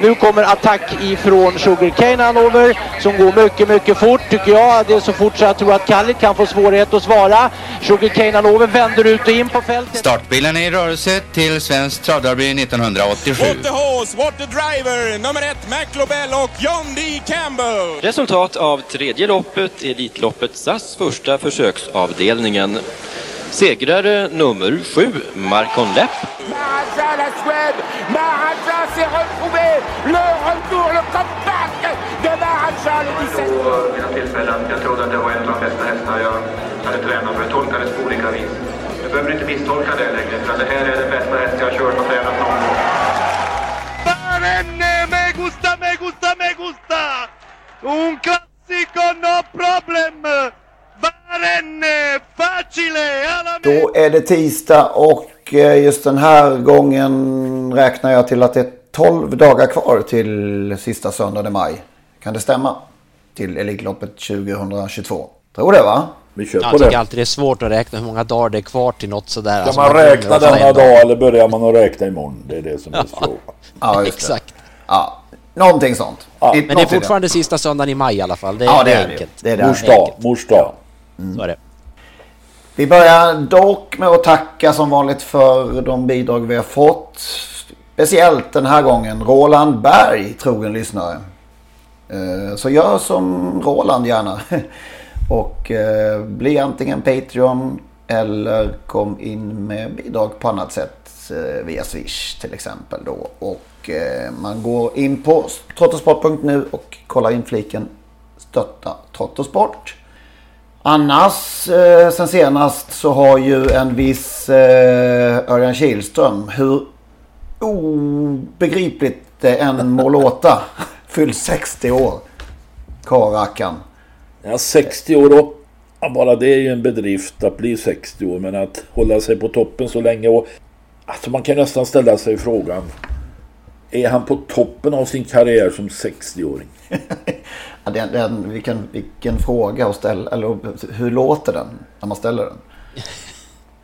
Nu kommer attack ifrån Sugarcane Hanover som går mycket, mycket fort tycker jag. Det är så fort så jag tror att Kallit kan få svårighet att svara. Sugarcane Hanover vänder ut och in på fältet. Startbilen är i rörelse till Svensk Travderby 1987. What the horse, what the driver, nummer ett McLobell och John D. Campbell. Resultat av tredje loppet, Elitloppet SAS första försöksavdelningen. Segrare nummer sju, Marcon Lepp. La Suède. Maharaja s'est retrouvé. Le retour, le comeback de Maharaja le 17. mina tillfällen. Jag trodde att det var en av de bästa hästarna jag hade tränat för jag tolkade det på olika vis. Du behöver inte misstolka det längre för det här är den bästa häst jag har kört och tränat någon gång. Barenne, me gusta, me gusta, me gusta! Un classico, no problem! Då är det tisdag och eh, just den här gången räknar jag till att det är 12 dagar kvar till sista söndagen i maj. Kan det stämma? Till Elitloppet 2022. Tror det va? Vi kör Jag på tycker det. alltid det är svårt att räkna hur många dagar det är kvar till något sådär. Ska Alltså, man räkna denna en dag eller börjar man att räkna imorgon? Det är det som är frågan. Ja. Exakt. Ja, någonting sånt. Ja. I- Men det är fortfarande sista söndagen i maj i alla fall. Det, Ja, det är är det. Det är det. Mors dag, mors dag. Så är det. Vi börjar dock med att tacka som vanligt för de bidrag vi har fått. Speciellt den här gången Roland Berg, trogen lyssnare. Eh, Så gör som Roland gärna. Och eh, bli antingen Patreon eller kom in med bidrag på annat sätt eh, via Swish till exempel då. Och man går in på trottosport.nu och kollar in fliken stötta Trottosport. Annars, eh, sen senast så har ju en viss eh, Örjan Kihlström, hur obegripligt det än må låta, fyllt 60 år. Karakan. Ja, 60 år och ja, bara det är ju en bedrift att bli 60 år. Men att hålla sig på toppen så länge och alltså man kan nästan ställa sig frågan. Är han på toppen av sin karriär som 60-åring? Ja, den, den, vilken, vilken fråga att ställa, eller hur låter den när man ställer den?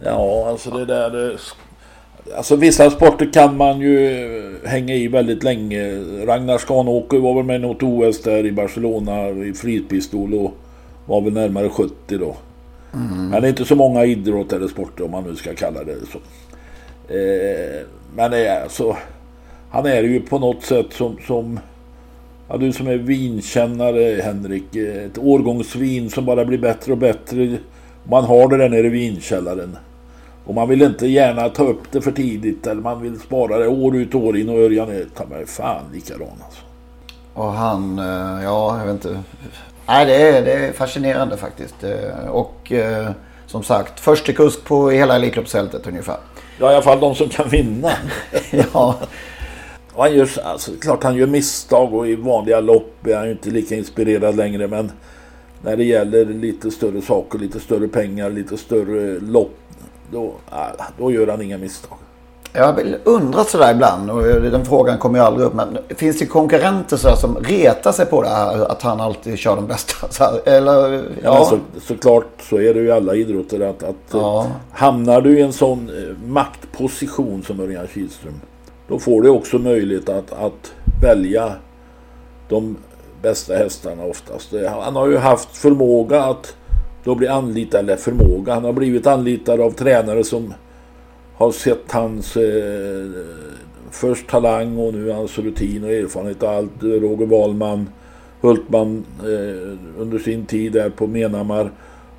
Ja, alltså det där... eh, Alltså vissa sporter kan man ju hänga i väldigt länge. Ragnar Skanåker var väl med i något OS där i Barcelona i fritpistol och var väl närmare 70 då. Men det är inte så många idrotter eller sporter om man nu ska kalla det så. Eh, men det är alltså... Han är ju på något sätt som... som ja, du som är vinkännare Henrik. Ett årgångsvin som bara blir bättre och bättre. Man har det där nere i vinkällaren. Och man vill inte gärna ta upp det för tidigt eller man vill spara det år ut och år in och Örjan är ta mig fan likadan alltså. Och han, eh, ja jag vet inte. Nej det är, det är fascinerande faktiskt. Eh, Och eh, som sagt, första kusk på hela Elitloppsfältet ungefär. Ja i alla fall de som kan vinna. Ja, Och han gör, alltså, klart han gör misstag och i vanliga lopp är han ju inte lika inspirerad längre men när det gäller lite större saker, lite större pengar, lite större lopp då, ah, då gör han inga misstag. jag har undrat sådär ibland och den frågan kommer ju aldrig upp. Men finns det konkurrenter sådär som retar sig på det här att han alltid kör de bästa? Så här, eller, Ja. ja. så, såklart så är det ju i alla idrotter att, att Ja. hamnar du i en sån eh, maktposition som Örjan Kihlström då får du också möjlighet att, att välja de bästa hästarna oftast. Han har ju haft förmåga att då bli anlitad, eller förmåga, han har blivit anlitad av tränare som har sett hans eh, först talang och nu hans rutin och erfarenhet och allt. Roger Wahlman, Hultman eh, under sin tid där på Menhammar.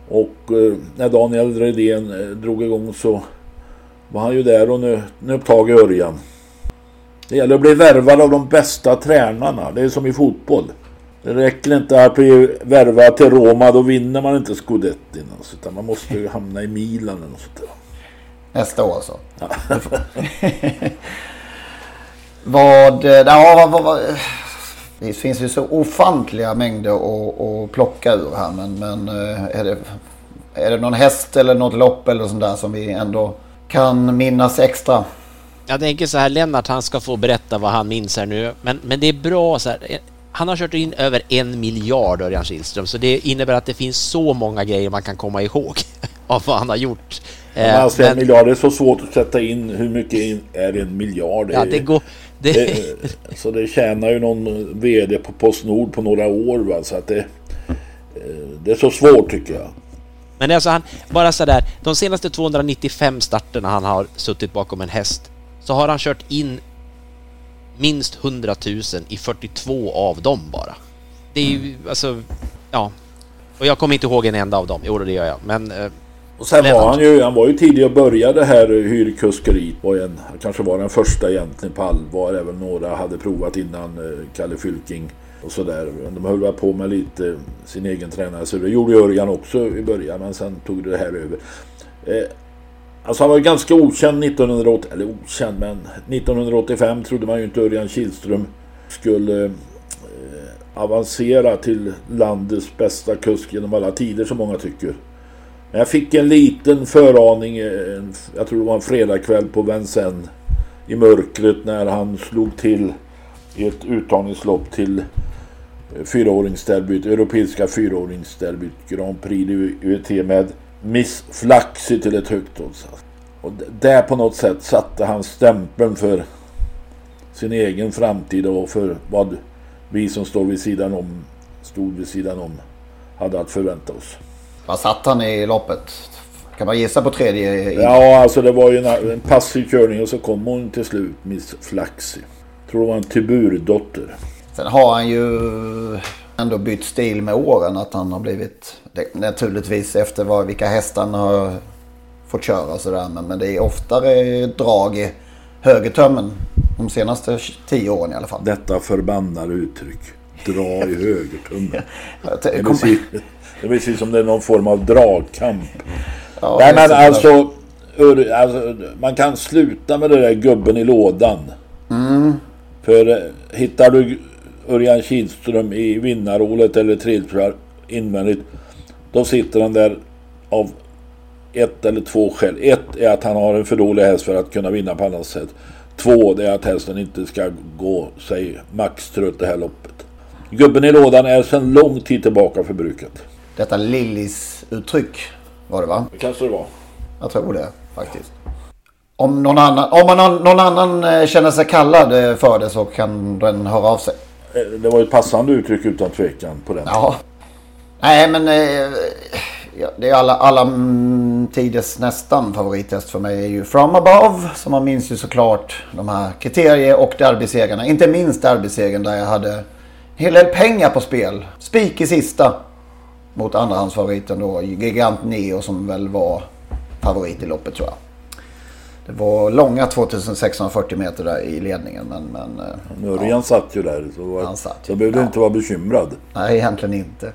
Och eh, när Daniel Redén eh, drog igång så var han ju där och nöp tag i Örjan. Det gäller att bli värvad av de bästa tränarna. Det är som i fotboll. Det räcker inte att bli värvad till Roma, då vinner man inte scudettin. Alltså, utan man måste ju hamna i Milan eller något sånt där. Nästa år alltså. Vad, eh, ja, vad, vad, det finns ju så ofantliga mängder att, att plocka ur här. Men, men eh, är, det, är det någon häst eller något lopp eller sånt där som vi ändå kan minnas extra? Jag tänker så här, Lennart han ska få berätta vad han minns här nu. Men, men det är bra så här. Han har kört in över en miljard Örjan Kihlström, så det innebär att det finns så många grejer man kan komma ihåg av vad han har gjort. Men alltså men, en miljard, det är så svårt att sätta in hur mycket är en miljard? Ja, det går... Det... Det, så det tjänar ju någon VD på Postnord på några år va? så att det, det är så svårt tycker jag. Men alltså han, bara sådär, de senaste 295 starterna han har suttit bakom en häst så har han kört in minst 100 000 i 42 av dem bara. Det är ju mm. alltså, ja. Och jag kommer inte ihåg en enda av dem. Jo, det gör jag. Men... Eh, och sen var han ju, han var ju tidig och började här hyrkuskeriet. Var en, kanske var den första egentligen på allvar. Även några hade provat innan eh, Kalle Fylking och sådär. De höll på med lite sin egen tränare. Så det gjorde Örjan också i början. Men sen tog det här över. Alltså han var ju ganska okänd 1980, eller okänd men 1985 trodde man ju inte Örjan Kihlström skulle eh, avancera till landets bästa kusk genom alla tider som många tycker. Men jag fick en liten föraning, eh, en, jag tror det var en fredagkväll på Vincennes i mörkret när han slog till i ett uttagningslopp till eh, fyraåringsderbyt, europeiska fyraåringsderbyt, Grand Prix UET med Miss Flaxy till ett högt odds. Och där på något sätt satte han stämpeln för sin egen framtid och för vad vi som står vid sidan om, stod vid sidan om, hade att förvänta oss. Vad satt han i loppet? Kan man gissa på tredje? Ja, alltså det var ju en, en passiv körning och så kom hon till slut, Miss Flaxy. Jag tror det var en Tibur-dotter. Sen har han ju ändå bytt stil med åren. Att han har blivit, naturligtvis efter vad, vilka hästar han har fått köra och sådär. Men, men det är oftare drag i högertömmen. De senaste tio åren i alla fall. Detta förbannade uttryck. Dra i högertummen. det, är precis, det är precis som det är någon form av dragkamp. Ja, Nej men alltså, alltså, Man kan sluta med det där gubben i lådan. Mm. För eh, hittar du Örjan Kihlström i vinnarrålet eller tredje invändigt. Då sitter han där av ett eller två skäl. Ett är att han har en för dålig häst för att kunna vinna på annat sätt. Två det är att hästen inte ska gå sig maxtrött det här loppet. Gubben i lådan är sedan lång tid tillbaka förbrukat. Detta Lillis-uttryck var det va? Det kanske det var. Jag tror det faktiskt. Om någon annan, om man, någon annan eh, känner sig kallad eh, för det så kan den höra av sig. Eh, det var ett passande uttryck utan tvekan på den. Ja. Nej men ja, det är alla, alla mm, tiders nästan favorithäst för mig är ju From Above. Så man minns ju såklart de här kriterie och derbysegrarna. Inte minst derbysegern där jag hade en hel del pengar på spel. Spik i sista. Mot andrahandsfavoriten då, Gigant Neo som väl var favorit i loppet tror jag. Det var långa 2640 meter där i ledningen. Men, men, Örjan ja. satt ju där. Så, var, han satt, så behövde ja. inte vara bekymrad. Nej, egentligen inte.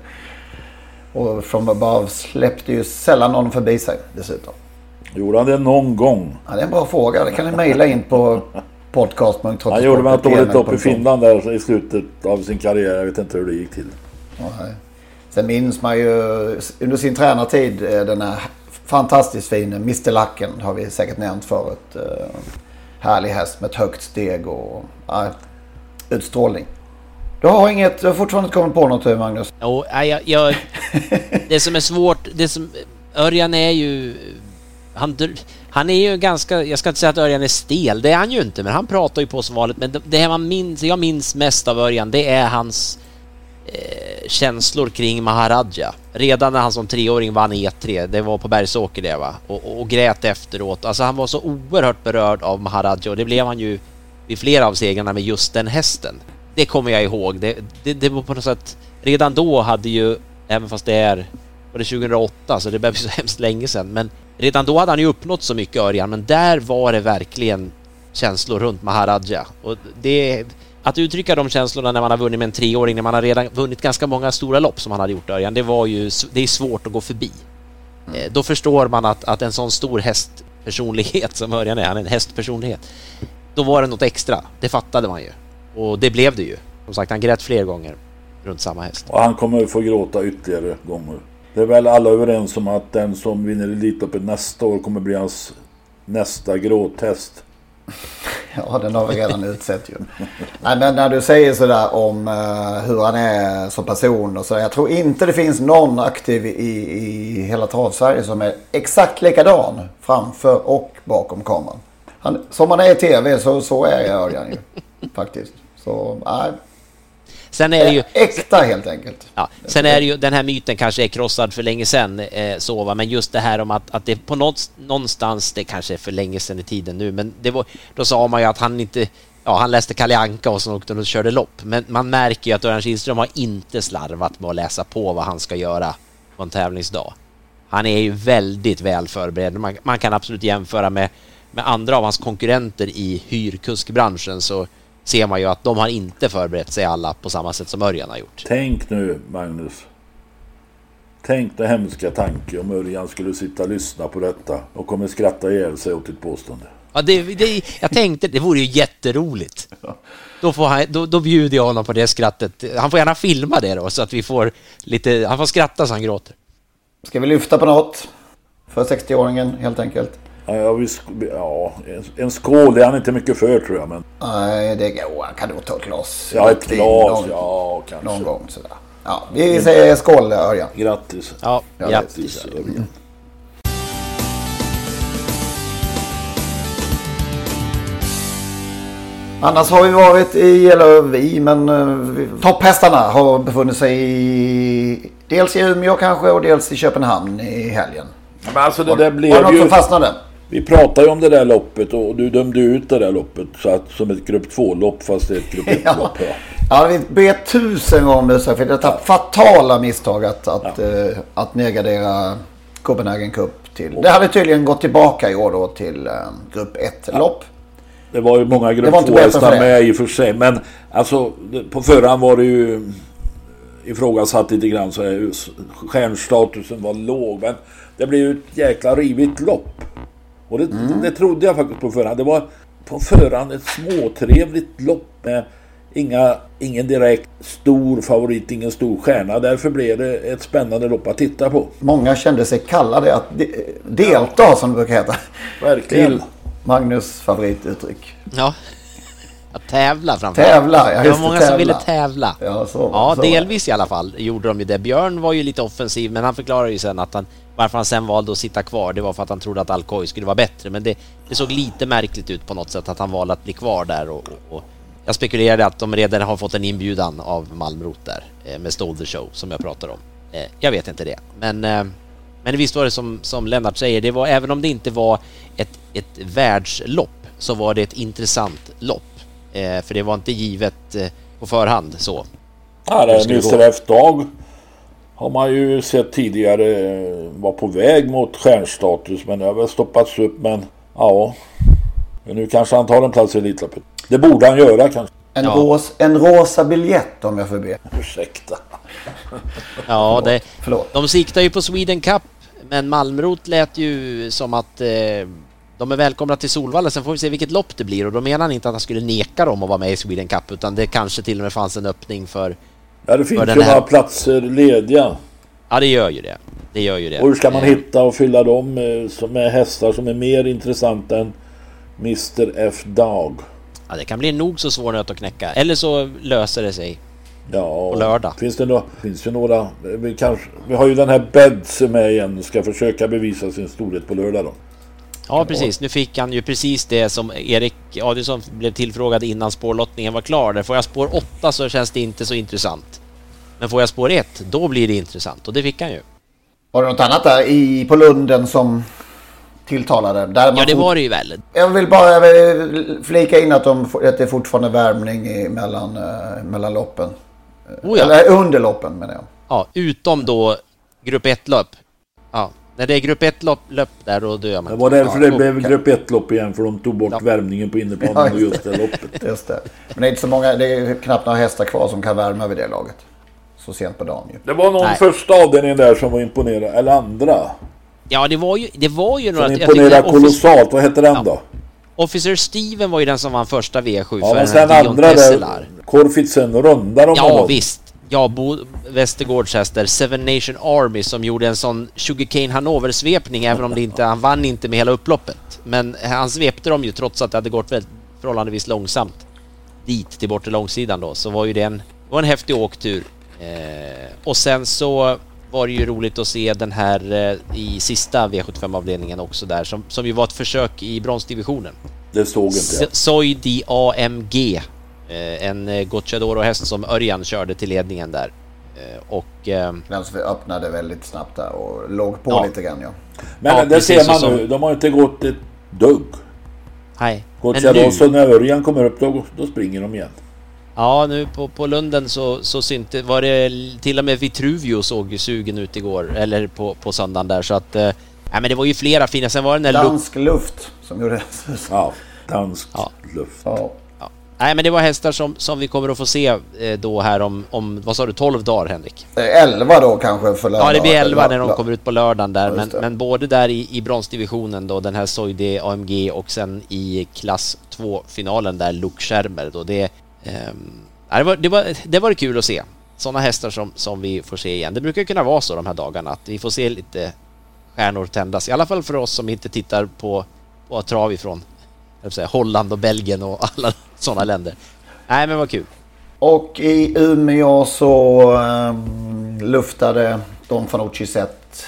Och From Above släppte ju sällan någon förbi sig dessutom. Gjorde han det någon gång? Ja, det är en bra fråga. Det kan ni mejla in på podcast.trottosport. Han gjorde väl ett dåligt lopp i Finland där i slutet av sin karriär. Jag vet inte hur det gick till. Nej. Sen minns man ju under sin tränartid eh, den här fantastiskt fin Mr Lacken har vi säkert nämnt förut. Uh, härlig häst med ett högt steg och uh, utstrålning. Du har inget, du har fortfarande inte kommit på något Magnus? Jo, jag, jag, det som är svårt, det som, Örjan är ju, han, han är ju ganska, jag ska inte säga att Örjan är stel, det är han ju inte, men han pratar ju på som vanligt. Men det, det man minns, jag minns mest av Örjan, det är hans eh, känslor kring Maharaja. Redan när han som treåring vann E3, det var på Bergsåker det va, och, och, och grät efteråt. Alltså han var så oerhört berörd av Maharaja och det blev han ju vid flera av segrarna med just den hästen det kommer jag ihåg. Det, det, det, var på något sätt... Redan då hade ju, även fast det är... Var det 2008 så det blev så hemskt länge sedan. Men redan då hade han ju uppnått så mycket Örjan. Men där var det verkligen känslor runt Maharaja. Och det... Att uttrycka de känslorna när man har vunnit med en treåring, när man har redan vunnit ganska många stora lopp som han hade gjort Örjan, det var ju... Det är svårt att gå förbi. Mm. Eh, då förstår man att, att en sån stor hästpersonlighet som Örjan är, han är en hästpersonlighet då var det något extra. Det fattade man ju. Och det blev det ju. Som sagt, han grät fler gånger runt samma häst. Och han kommer få gråta ytterligare gånger. Det är väl alla överens om att den som vinner Elitloppet nästa år kommer bli hans nästa gråthäst. Ja, den har vi redan utsett ju. Nej, men när du säger sådär om uh, hur han är som person och så. Jag tror inte det finns någon aktiv i, i hela travsverige som är exakt likadan framför och bakom kameran. Han, som han är i tv så, så är Örjan ju. Faktiskt. Så nej, Sen är det ju... Äkta helt enkelt. Ja, sen är det ju, den här myten kanske är krossad för länge sedan, eh, så va? men just det här om att, att det på något, någonstans, det kanske är för länge sedan i tiden nu, men det var, då sa man ju att han inte, ja han läste Kalle Anka och så åkte och körde lopp, men man märker ju att Örjan Kihlström har inte slarvat med att läsa på vad han ska göra på en tävlingsdag. Han är ju väldigt väl förberedd. Man, man kan absolut jämföra med, med andra av hans konkurrenter i hyrkuskbranschen så ser man ju att de har inte förberett sig alla på samma sätt som Örjan har gjort. Tänk nu Magnus. Tänk den hemska tanke om Örjan skulle sitta och lyssna på detta och kommer skratta ihjäl sig åt ditt påstående. Ja, det, det, jag tänkte det vore ju jätteroligt. Då, får han, då, då bjuder jag honom på det skrattet. Han får gärna filma det då så att vi får lite, han får skratta så han gråter. Ska vi lyfta på något? För 60-åringen helt enkelt. Ja, vi, ja, en skål är han inte mycket för tror jag. Men... Nej, det går. Han kan nog ta ett glas. Ja, ett glas. Någon, ja, kanske. Någon gång sådär. Ja, vi säger skål Örjan. Grattis. Ja, grattis. grattis. Annars har vi varit i, eller vi, men uh, topphästarna har befunnit sig i, dels i Umeå kanske och dels i Köpenhamn i helgen. Men alltså det där blev var det något ju... som fastnade? Vi pratade ju om det där loppet och du dömde ut det där loppet så att, som ett grupp 2-lopp fast det är ett grupp 1-lopp. ja. ja, vi ber tusen gånger om ursäkt för detta fatala misstag att, att, ja. uh, att nedgradera Copenhagen Cup till. Det hade tydligen gått tillbaka i år då till uh, grupp 1-lopp. Ja. Det var ju många grupp 2-hästar med i och för sig. Men alltså på förhand var det ju ifrågasatt lite grann så här, stjärnstatusen var låg. Men det blev ju ett jäkla rivigt lopp. Och det, mm. det trodde jag faktiskt på förhand. Det var på förhand ett småtrevligt lopp med inga, ingen direkt stor favorit, ingen stor stjärna. Därför blev det ett spännande lopp att titta på. Många kände sig kallade att de, delta ja. som det brukar heta. Verkligen. Till Magnus favorituttryck. Ja. Att tävla framförallt. Tävla, ja, Det var många tävla. som ville tävla. Ja, så, ja så delvis i alla fall gjorde de ju det. Björn var ju lite offensiv men han förklarade ju sen att han varför han sen valde att sitta kvar det var för att han trodde att Alcoy skulle vara bättre men det, det såg lite märkligt ut på något sätt att han valde att bli kvar där och, och, och jag spekulerade att de redan har fått en inbjudan av Malmrot där eh, med Stolder Show som jag pratar om. Eh, jag vet inte det men eh, men visst var det som, som Lennart säger, det var även om det inte var ett, ett världslopp så var det ett intressant lopp. För det var inte givet på förhand så. Ja, det är Mr F-dag har man ju sett tidigare eh, var på väg mot stjärnstatus men det har väl stoppats upp men ja. Men nu kanske han tar en plats i Elitloppet. Det borde han göra kanske. En, ja. ros, en rosa biljett om jag får be. Ursäkta. ja, det, Förlåt. de siktar ju på Sweden Cup men Malmrot lät ju som att eh, de är välkomna till Solvalla, sen får vi se vilket lopp det blir och då menar han inte att han skulle neka dem att vara med i Sweden Cup utan det kanske till och med fanns en öppning för Ja det finns ju några platser lediga. Ja det gör ju det. Det gör ju det. Och hur ska man eh. hitta och fylla dem med, som är hästar som är mer intressanta än Mr F Dag? Ja det kan bli nog så svår nöt att knäcka. Eller så löser det sig. Ja, på lördag. Finns det, no finns det några... Vi, kanske, vi har ju den här Beds med igen. Ska försöka bevisa sin storhet på lördag då. Ja precis, nu fick han ju precis det som Erik Adielsson blev tillfrågad innan spårlottningen var klar. Där får jag spår 8 så känns det inte så intressant. Men får jag spår 1, då blir det intressant och det fick han ju. Var det något annat där i, på Lunden som tilltalade? Där ja, det var det ju väl. Jag vill bara flika in att, de, att det är fortfarande värmning mellan, uh, mellan loppen. Oh ja. Eller under loppen menar jag. Ja, utom då grupp 1-lopp. Ja, när det är grupp 1-lopp där då dör man. Det var därför det blev grupp 1-lopp igen för de tog bort ja. värmningen på inneplanen ja, och just det loppet. Just det. Men det är inte så många, det är knappt några hästar kvar som kan värma vid det laget. Så sent på dagen ju. Det var någon Nej. första avdelning där som var imponerad, eller andra. Ja det var ju, det var ju några... Som imponerade kolossalt, vad hette den ja. då? Officer Steven var ju den som vann första V7 Ja, för men den här andra där. Corfitsen rundar de Ja honom. visst. Ja, Bo Westergårds hästar, Seven Nation Army som gjorde en sån Sugarcane Hanover-svepning även om det inte, han vann inte med hela upploppet. Men han svepte dem ju trots att det hade gått väldigt förhållandevis långsamt dit till bortre långsidan då så var ju det en, var en häftig åktur. Eh, och sen så var det ju roligt att se den här eh, i sista V75-avdelningen också där som, som ju var ett försök i bronsdivisionen. Det såg inte jag. Soy DAMG. Eh, en eh, Gocciadoro-häst som Örjan körde till ledningen där. Eh, och... Den som öppnade väldigt snabbt där och låg på Ja. lite grann ja. Men Ja, det ser man som- nu. De har inte gått ett dugg. nej. Men så nu- så när Örjan kommer upp då, då springer de igen. Ja, nu på, på Lunden så, så synte, var det till och med Vitruvio såg sugen ut igår, eller på, på söndagen där så att... Eh, nej men det var ju flera fina, sen var det den där... Dansk luft som gjorde Ja, dansk Ja. luft. Ja. Nej men det var hästar som, som vi kommer att få se eh, då här om, om, vad sa du, 12 dagar Henrik? 11 då kanske för lördag. Ja, det blir 11 när de kommer ut på lördagen där. Ja, men, men både där i, i bronsdivisionen då, den här Soide AMG och sen i klass 2-finalen där Luke Schermer då. Det, ja, det, var, det, var, det var kul att se. Sådana hästar som, som vi får se igen. Det brukar kunna vara så de här dagarna att vi får se lite stjärnor tändas. I alla fall för oss som inte tittar på, på trav ifrån säga, Holland och Belgien och alla sådana länder. Nej men vad kul. Och i Umeå så um, luftade Don Fanucci sett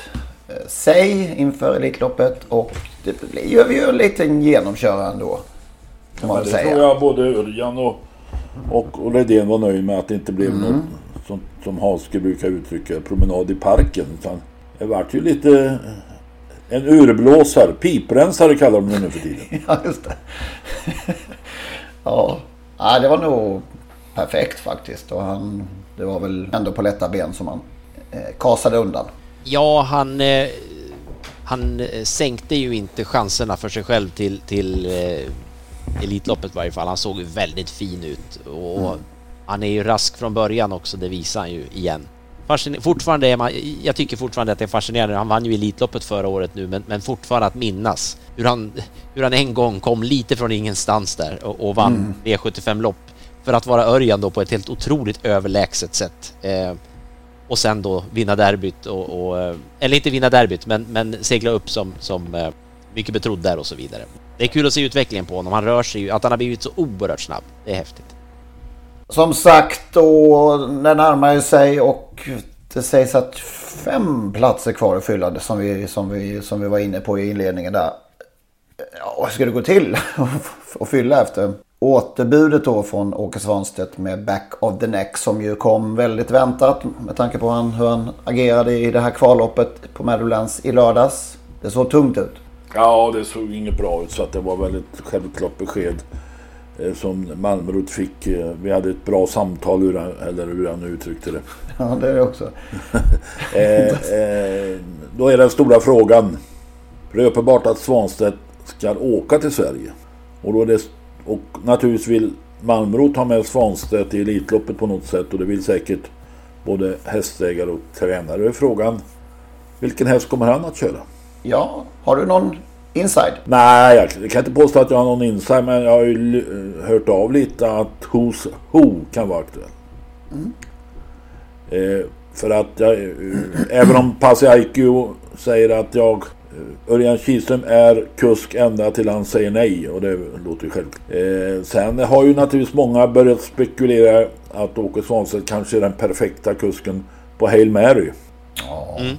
eh, sig inför Elitloppet och det blev ju en liten genomkörare ändå. Kan man det säga. tror jag både Örjan och, och, och Redén var nöjd med att det inte blev Mm. något som, som Hanske brukar uttrycka, promenad i parken. Utan det vart ju lite en urblåsare, piprensare kallar de det nu för tiden. Ja, just det. Ja. ja, det var nog perfekt faktiskt. Och han, det var väl ändå på lätta ben som han eh, kasade undan. Ja, han, eh, han eh, sänkte ju inte chanserna för sig själv till, till eh, Elitloppet i varje fall. Han såg väldigt fin ut och Mm. han är ju rask från början också, det visar han ju igen. Fascin- fortfarande är man, jag tycker fortfarande att det är fascinerande. Han vann ju Elitloppet förra året nu, men, men fortfarande att minnas hur han, hur han en gång kom lite från ingenstans där och, och vann Mm. V75-lopp för att vara Örjan då på ett helt otroligt överlägset sätt. Eh, och sen då vinna derbyt och, och eh, eller inte vinna derbyt men, men segla upp som, som eh, mycket betrodd där och så vidare. Det är kul att se utvecklingen på honom. Han rör sig ju, att han har blivit så oerhört snabb. Det är häftigt. Som sagt då, det närmar ju sig och det sägs att fem platser kvar att fylla som vi, som vi, som vi var inne på i inledningen där. Ja, hur ska det gå till att fylla efter? Återbudet då från Åke Svanstedt med Back of the Neck som ju kom väldigt väntat med tanke på han, hur han agerade i det här kvalloppet på Meadowlands i lördags. Det såg tungt ut. Ja, det såg inget bra ut så att det var väldigt självklart besked som Malmrot fick. Eh, vi hade ett bra samtal, hur han, eller hur han uttryckte det. Ja, det är det också. eh, eh, då är den stora frågan. Det är uppenbart att Svanstedt ska åka till Sverige. Och, då är det, och naturligtvis vill Malmrot ha med Svanstedt i Elitloppet på något sätt. Och det vill säkert både hästägare och tränare. Då är frågan, vilken häst kommer han att köra? Ja, har du någon inside? Nej, jag kan inte påstå att jag har någon insight men jag har ju hört av lite att Who's Who kan vara aktuell. Eh, för att jag, eh, även om Pasi Aiku säger att jag eh, Örjan Kihlström är kusk ända till han säger nej och det låter ju självklart. Eh, sen har ju naturligtvis många börjat spekulera att Åke Svanstedt kanske är den perfekta kusken på Hail Mary. Mm.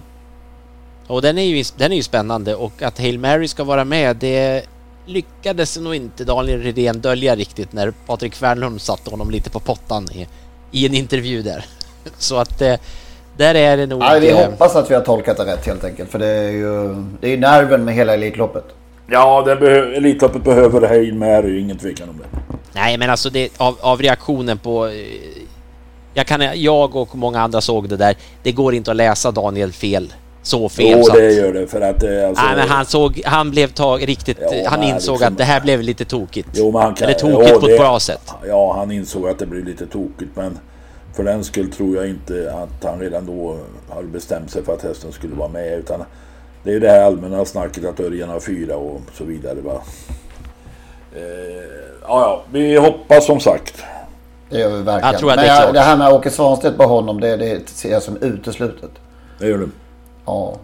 Och den är, ju, den är ju spännande och att Hail Mary ska vara med det lyckades nog inte Daniel Redén dölja riktigt när Patrik Fernlund satte honom lite på pottan i, i en intervju där. Så att eh, där är det nog... Nej, vi eh, hoppas att vi har tolkat det rätt helt enkelt. För det är ju det är ju nerven med hela Elitloppet. Ja, det behö- Elitloppet behöver Hail Mary, ingen tvekan om det. Nej men alltså det, av, av reaktionen på... eh, Jag, kan, jag och många andra såg det där. Det går inte att läsa Daniel fel. Så fel. Jo, så att- det gör det för att är alltså... Nej men han såg, han blev tag, riktigt, Ja, han insåg liksom- att det här blev lite tokigt. Jo, men han kan... Eller tokigt jo, på det- ett bra sätt. Ja, han insåg att det blev lite tokigt men för den skull tror jag inte att han redan då hade bestämt sig för att hästen skulle vara med utan det är ju det här allmänna snacket att Örjan har fyra och så vidare va. Eh, ja, ja, vi hoppas som sagt. Det gör vi verkligen. Jag tror att Men det är jag, klart. det här med Åke Svanstedt på honom, det, det ser jag som uteslutet. Det gör du. Ja.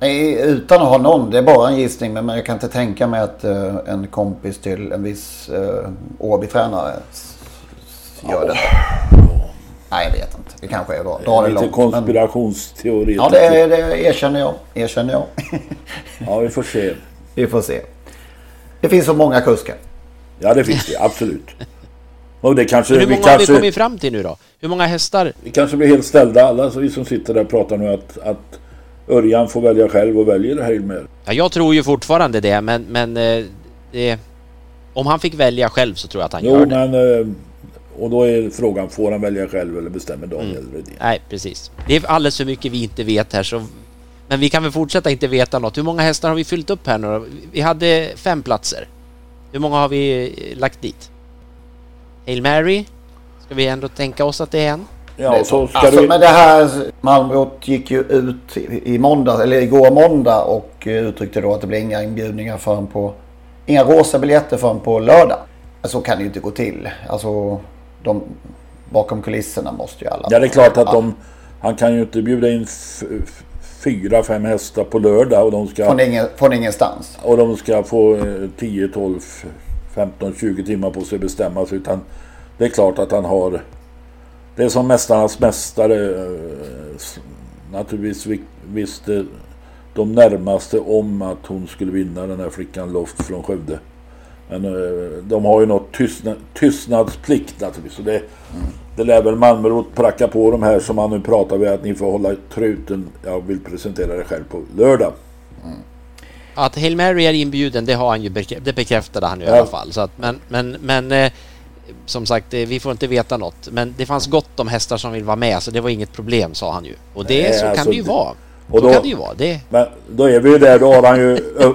Nej, utan att ha någon. Det är bara en gissning. Men jag kan inte tänka mig att eh, en kompis till en viss uh, Åby-tränare gör det. Nej, jag vet inte. Det kanske är bra. Dra det Lite långt. Men... konspirationsteoretiker. Ja, det, det erkänner jag. Erkänner jag. Ja, vi får se. Vi får se. Det finns så många kuskar. Ja, det finns det. Absolut. Och det kanske, Men hur vi, många har vi kanske, kommit fram till nu då? Hur många hästar? vi kanske blir helt ställda alla så vi som sitter där och pratar nu att, att Örjan får välja själv och väljer Hail Mary. Ja, jag tror ju fortfarande det, men, men eh, om han fick välja själv så tror jag att han Jo, gör det. men... eh, Och då är frågan, får han välja själv eller bestämmer Daniel Mm. Redén? Nej, precis. Det är alldeles för mycket vi inte vet här så... Men vi kan väl fortsätta inte veta något. Hur många hästar har vi fyllt upp här nu? Vi hade fem platser. Hur många har vi eh, lagt dit? Hail Mary? Ska vi ändå tänka oss att det är en? Ja, så Alltså, du... men det här Malmrot gick ju ut i, måndag, eller igår måndag och eh, uttryckte då att det blir inga inbjudningar förrän på... Inga rosa biljetter förrän på lördag. Så kan det ju inte gå till. Alltså, de, bakom kulisserna måste ju alla... Ja, det är klart att de... Han kan ju inte bjuda in fyra, fem hästar på lördag och de ska... Från, ingen, från ingenstans. Och de ska få eh, 10, 12, 15, 20 timmar på sig att bestämma sig. Utan det är klart att han har... Det är som Mästarnas Mästare. eh, Naturligtvis vi- visste de närmaste om att hon skulle vinna den här flickan Loft från Skövde. Men eh, de har ju något tystna, tystnadsplikt naturligtvis. Så det, det lär väl Malmrot pracka på de här som han nu pratar med att ni får hålla truten. Jag vill presentera det själv på lördag. Att Hail Mary är inbjuden, det har han ju bekrä- det bekräftade han ju i Ja. alla fall. Så att, men, men, men eh, som sagt, vi får inte veta något. Men det fanns gott om hästar som vill vara med, så det var inget problem, sa han ju. Och det, Nej, så alltså, kan det ju vara. och så då- kan det ju vara. Det, Men då är vi ju där, då har han ju... ö-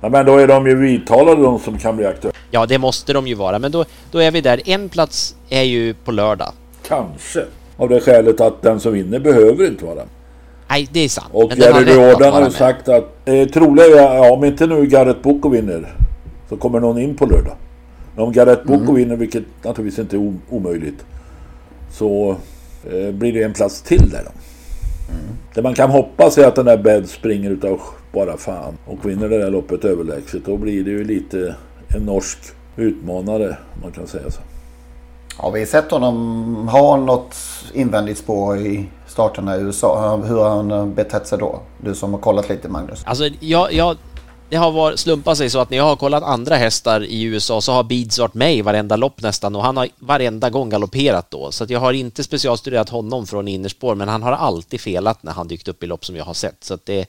Ja, men då är de ju vidtalade de som kan bli aktuella. ja, det måste de ju vara. Men då, då är vi där. En plats är ju på lördag. Kanske. Av det skälet att den som vinner behöver inte vara med. Nej, det är sant. Och den Jerry Jordan har ju sagt att eh, troliga är, ja, om inte nu Garrett Boko vinner så kommer någon in på lördag. Men om Garrett Boko Mm. vinner, vilket naturligtvis inte är omöjligt, så eh, blir det en plats till där då. Mm. Det man kan hoppas är att den där Bed springer utav bara fan och vinner det där loppet överlägset. Då blir det ju lite en norsk utmanare, om man kan säga så. Har vi sett honom ha något invändigt spår i starterna i USA? Hur har han betett sig då? Du som har kollat lite Magnus. Alltså, jag, jag, det har varit, slumpat sig så att när jag har kollat andra hästar i USA så har Beads varit med i varenda lopp nästan och han har varenda gång galopperat då. Så att jag har inte specialstuderat honom från innerspår men han har alltid felat när han dykt upp i lopp som jag har sett. Så att det,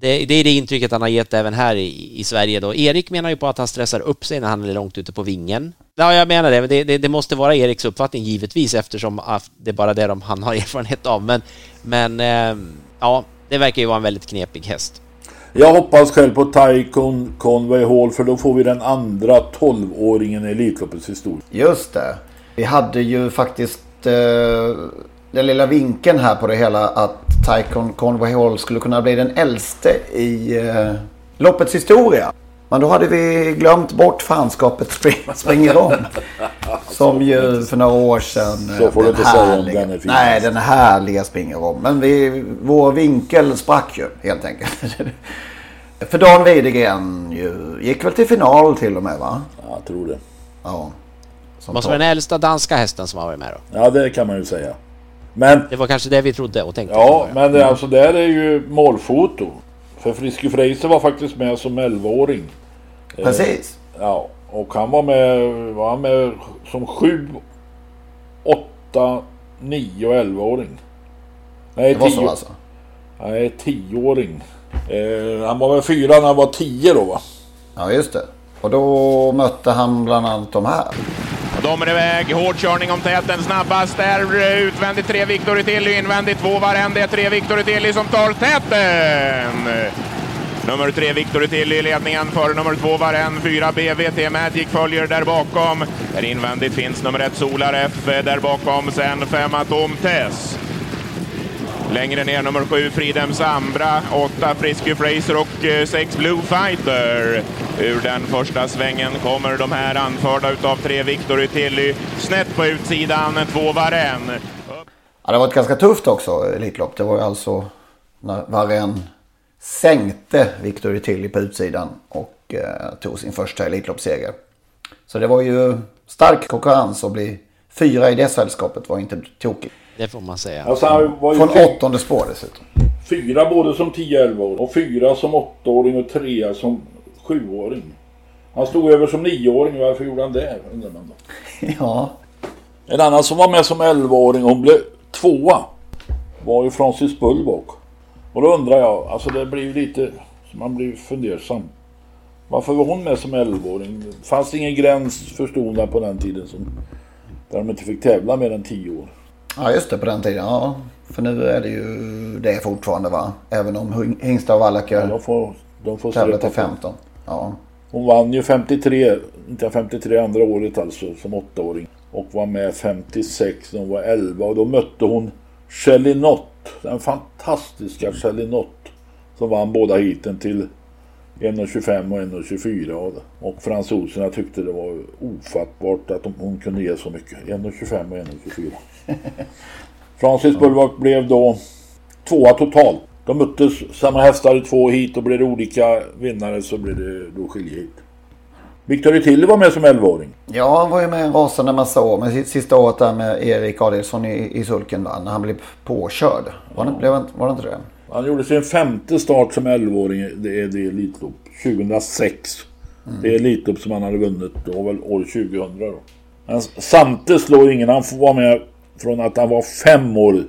det, det är det intrycket han har gett även här i, i Sverige då. Erik menar ju på att han stressar upp sig när han är långt ute på vingen. Ja, jag menar det. Men det, det, det måste vara Eriks uppfattning givetvis eftersom det är bara det de, han har erfarenhet av. Men, men eh, ja, det verkar ju vara en väldigt knepig häst. Jag hoppas själv på Tycoon Conway Hall för då får vi den andra 12-åringen i Elitloppets historia. Just det. Vi hade ju faktiskt eh, den lilla vinkeln här på det hela att Tycoon Conway Hall skulle kunna bli den äldste i eh, loppets historia. Men då hade vi glömt bort fanskapet spring, springer om. Som ju för några år sedan. Så får du den inte säga om härliga- den är fin. Nej, den härliga springer om. Men vi, vår vinkel sprack ju helt enkelt. för Dan Widegren ju, gick väl till final till och med va? Ja, jag tror det. Ja. Som Måste vara den äldsta danska hästen som har varit med då. Ja, det kan man ju säga. Men, Det var kanske det vi trodde och tänkte. ja, men det, alltså där är ju målfoto. För Friske Fraser var faktiskt med som 11-åring. Eh, Precis. Ja, och han var med, var han med som 7, 8, 9 och 11-åring. Nej, Det var 10. så alltså. Nej, 10-åring. Eh, han var väl fyra när han var 10 då va? Ja, just det. Och då mötte han bland annat de här. Och de är iväg. Hård körning om täten. Snabbast är utvändigt tre Victor Tilly. Invändigt två Varenne. Är tre Victor Tilly som tar täten. Nummer tre Victor till i ledningen för nummer två Varen, Fyra BVT Magic följer där bakom. Där invändigt finns nummer ett Solar F. Där bakom sen fem Atom Tess. Längre ner nummer sju Fridhem Sambra, åtta Frisky Fraser och eh, sex Blue Fighter. Ur den första svängen kommer de här anförda utav tre Victory Tilly. Snett på utsidan, två Varenne. Ja, det var ett ganska tufft också, Elitlopp. Det var ju alltså när Varenne sänkte Victory Tilly på utsidan och eh, tog sin första Elitloppsseger. Så det var ju stark konkurrens att bli fyra i det sällskapet var inte tokigt. Det får man säga. Alltså, han var ju Från åttonde spår dessutom. Fyra både som 10-11 år och fyra som åttaåring och trea som sjuåring. Han stod över som nioåring. Varför gjorde han det? Undrar man då. Ja, En annan som var med som 11-åring och hon blev tvåa var ju Francis Bullock. Och då undrar jag, alltså det blir ju lite, man blir fundersam. Varför var hon med som 11-åring? Fanns det ingen gräns förstod man på den tiden som där de inte fick tävla mer än 10 år? ja just det på den tiden. Ja, för nu är det ju det fortfarande va. Även om Hing- Hingstar och Ja, Wallacker de får, de får tävlar till på. 15. Ja. Hon vann ju 53, inte 53 andra året alltså som åttaåring. Och var med 56 när hon var 11 och då mötte hon Shelly Nott. Den fantastiska Shelly Nott. Som vann båda heaten till 1,25 och 1,24 och, fransoserna tyckte det var ofattbart att hon kunde ge så mycket. 1,25 och 1,24. Francis Bulwark blev då tvåa totalt. De möttes samma hästar i två hit och blev det olika vinnare så blev det då skiljehit. Victor Tilly var med som 11-åring. Ja, han var ju med en rasande massa år. Men si- sista året där med Erik Adielsson i, i sulken va, när han blev påkörd. Var det, blev, var det inte det? Han gjorde sin femte start som 11-åring. Det är det Elitlopp. 2006. Det är Elitlopp som han hade vunnit då väl år 2000 då. Men Sante slår ingen. Han får vara med från att han var fem år.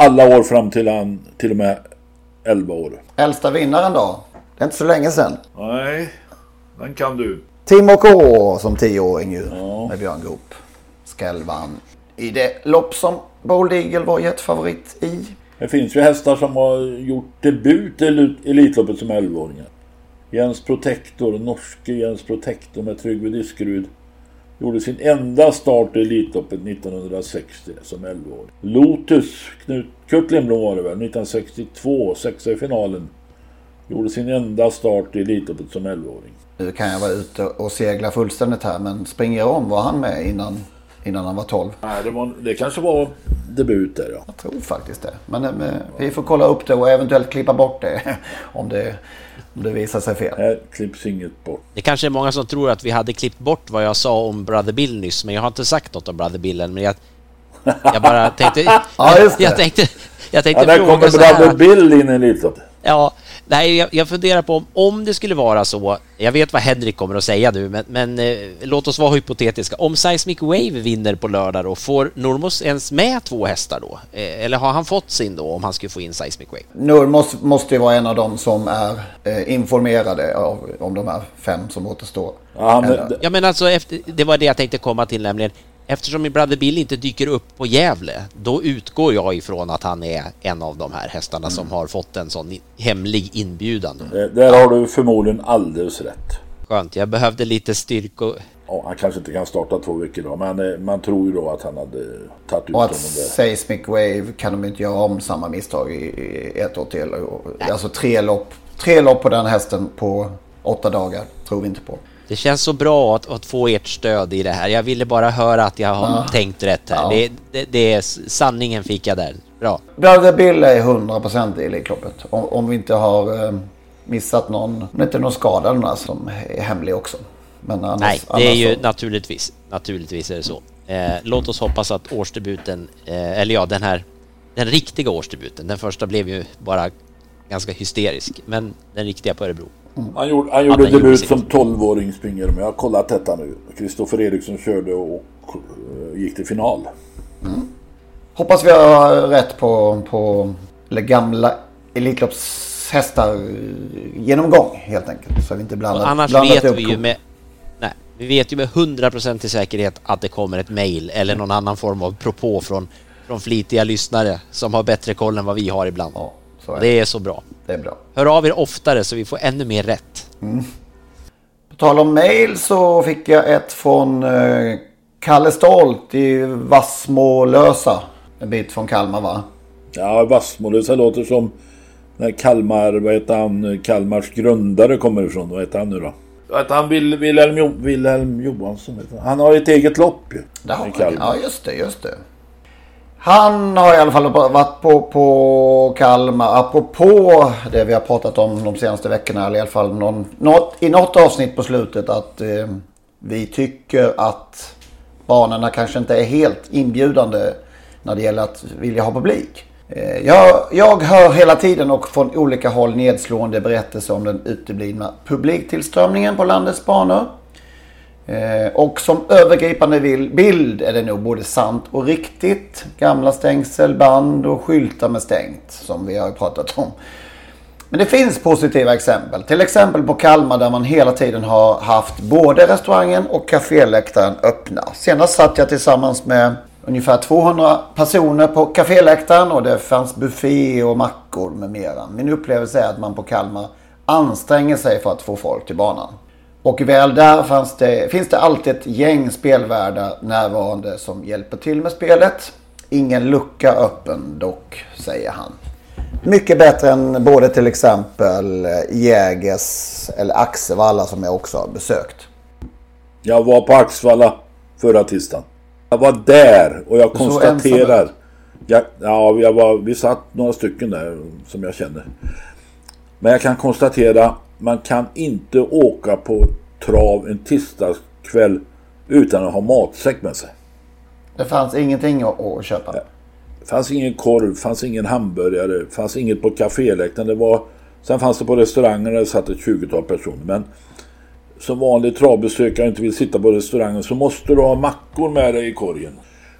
Alla år fram till han till och med 11 år. Äldsta vinnaren då? Det är inte så länge sedan. Nej, den kan du. Timo K som tioåring ju. Med Björn Goop. Skell vann i det lopp som Bold Eagle var jetfavorit i. Det finns ju hästar som har gjort debut i Elit- Elitloppet som 11-åringar. Jens Protector, norske Jens Protector med Tryggve Diskerud. Gjorde sin enda start i Elitloppet 1960 som 11-åring. Lotus, Knut, Kurt Lindblom var det väl, 1962, sexa i finalen. Gjorde sin enda start i Elitloppet som 11-åring. Nu kan jag vara ute och segla fullständigt här. Men springer om var han med innan, innan han var 12? Nej, det, var, det kanske var debut där ja. Jag tror faktiskt det. Men, eh, vi får kolla upp det och eventuellt klippa bort det. Om det, om det visar sig fel. Här klipps inget bort. Det kanske är många som tror att vi hade klippt bort vad jag sa om Brother Bill nyss, men jag har inte sagt något om Brother Bill än, men jag, jag bara tänkte... Ja, just det. Jag tänkte, jag tänkte Ja, där kommer. Brother Bill in i Elitloppet. Ja, nej, jag, jag funderar på om, om det skulle vara så, jag vet vad Henrik kommer att säga nu, men, men eh, låt oss vara hypotetiska. Om Seismic Wave vinner på lördag då, får Normos ens med två hästar då? Eh, eller har han fått sin då, om han skulle få in Seismic Wave? Nur måste, ju vara en av dem som är eh, informerade av, om de här fem som återstår. Ja, men, Ja men alltså, efter, det var det jag tänkte komma till nämligen. Eftersom min Brother Bill inte dyker upp på Gävle, då utgår jag ifrån att han är en av de här hästarna som har fått en sån hemlig inbjudan. Då. Eh, Där har du förmodligen alldeles rätt. Skönt, jag behövde lite styrka. Ja, han kanske inte kan starta två veckor då, men eh, man tror ju då att han hade tagit ut Och honom att där. Seismic Wave kan de inte göra om samma misstag i, ett år till. Och- Alltså tre lopp, tre lopp på den hästen på åtta dagar tror vi inte på. Det känns så bra att, att få ert stöd i det här. Jag ville bara höra att jag har Ja. tänkt rätt här. Ja. Det, det, det är sanningen fick jag där. Bra. Brother Bill är 100% i Elitloppet. Om, om vi inte har eh, missat någon, om inte någon skada några som är hemlig också. Men annars, Nej, det är ju så- naturligtvis, naturligtvis är det så. Eh, låt oss hoppas att årsdebuten, eh, eller ja den här, den riktiga årsdebuten, den första blev ju bara ganska hysterisk, men den riktiga på Örebro. Gjorde, han gjorde han gjorde debut sitt. som 12-åring springer de. Jag har kollat detta nu. Kristoffer Eriksson körde och eh, gick till final. Hoppas vi har rätt på, på eller gamla Elitloppshästar genomgång helt enkelt. Så vi inte blandar Och annars blandat vet upp vi ju med, nej, vi vet ju med 100% i säkerhet att det kommer ett mail eller någon annan form av propå från, från flitiga lyssnare som har bättre koll än vad vi har ibland. Ja, så är det är så bra. Det är bra. Hör av er oftare så vi får ännu mer rätt. På tal om mail så fick jag ett från eh, Kalle Stolt i Vassmålösa. En bit från Kalmar va? Ja, Vassmålösa låter som när Kalmar, vad heter han, Kalmars grundare kommer ifrån. Vad heter han nu då? Att han vill, Wilhelm, jo, Wilhelm Johansson. Han har ett eget lopp ju. Ja, just det, just det. Han har i alla fall varit på, på Kalmar. Apropå det vi har pratat om de senaste veckorna. Eller i alla fall någon, något, i något avsnitt på slutet. Att eh, vi tycker att banorna kanske inte är helt inbjudande när det gäller att vilja ha publik. Eh, jag, jag hör hela tiden och från olika håll nedslående berättelser om den uteblivna publiktillströmningen på landets banor. Eh, och som övergripande bild är det nog både sant och riktigt. Gamla stängsel, band och skyltar med stängt som vi har pratat om. Men det finns positiva exempel. Till exempel på Kalmar där man hela tiden har haft både restaurangen och kaféläktaren öppna. Senast satt jag tillsammans med ungefär 200 personer på kaféläktaren och det fanns buffé och mackor med mera. Min upplevelse är att man på Kalmar anstränger sig för att få folk till banan. Och väl där det, finns det alltid ett gäng spelvärdar närvarande som hjälper till med spelet. Ingen lucka öppen dock, säger han. Mycket bättre än både till exempel Jägers eller Axevalla som jag också har besökt. Jag var på Axevalla förra tisdagen. Jag var där och jag konstaterar... Jag, ja, jag var, vi satt några stycken där som jag känner. Men jag kan konstatera man kan inte åka på trav en tisdagskväll utan att ha matsäck med sig. Det fanns ingenting att, köpa? Det fanns ingen korv, fanns ingen hamburgare, fanns inget på kaféläktaren. Det var, sen fanns det på restaurangen där det satt ett 20-tal personer. Men som vanlig travbesökare inte vill sitta på restaurangen så måste du ha mackor med dig i korgen.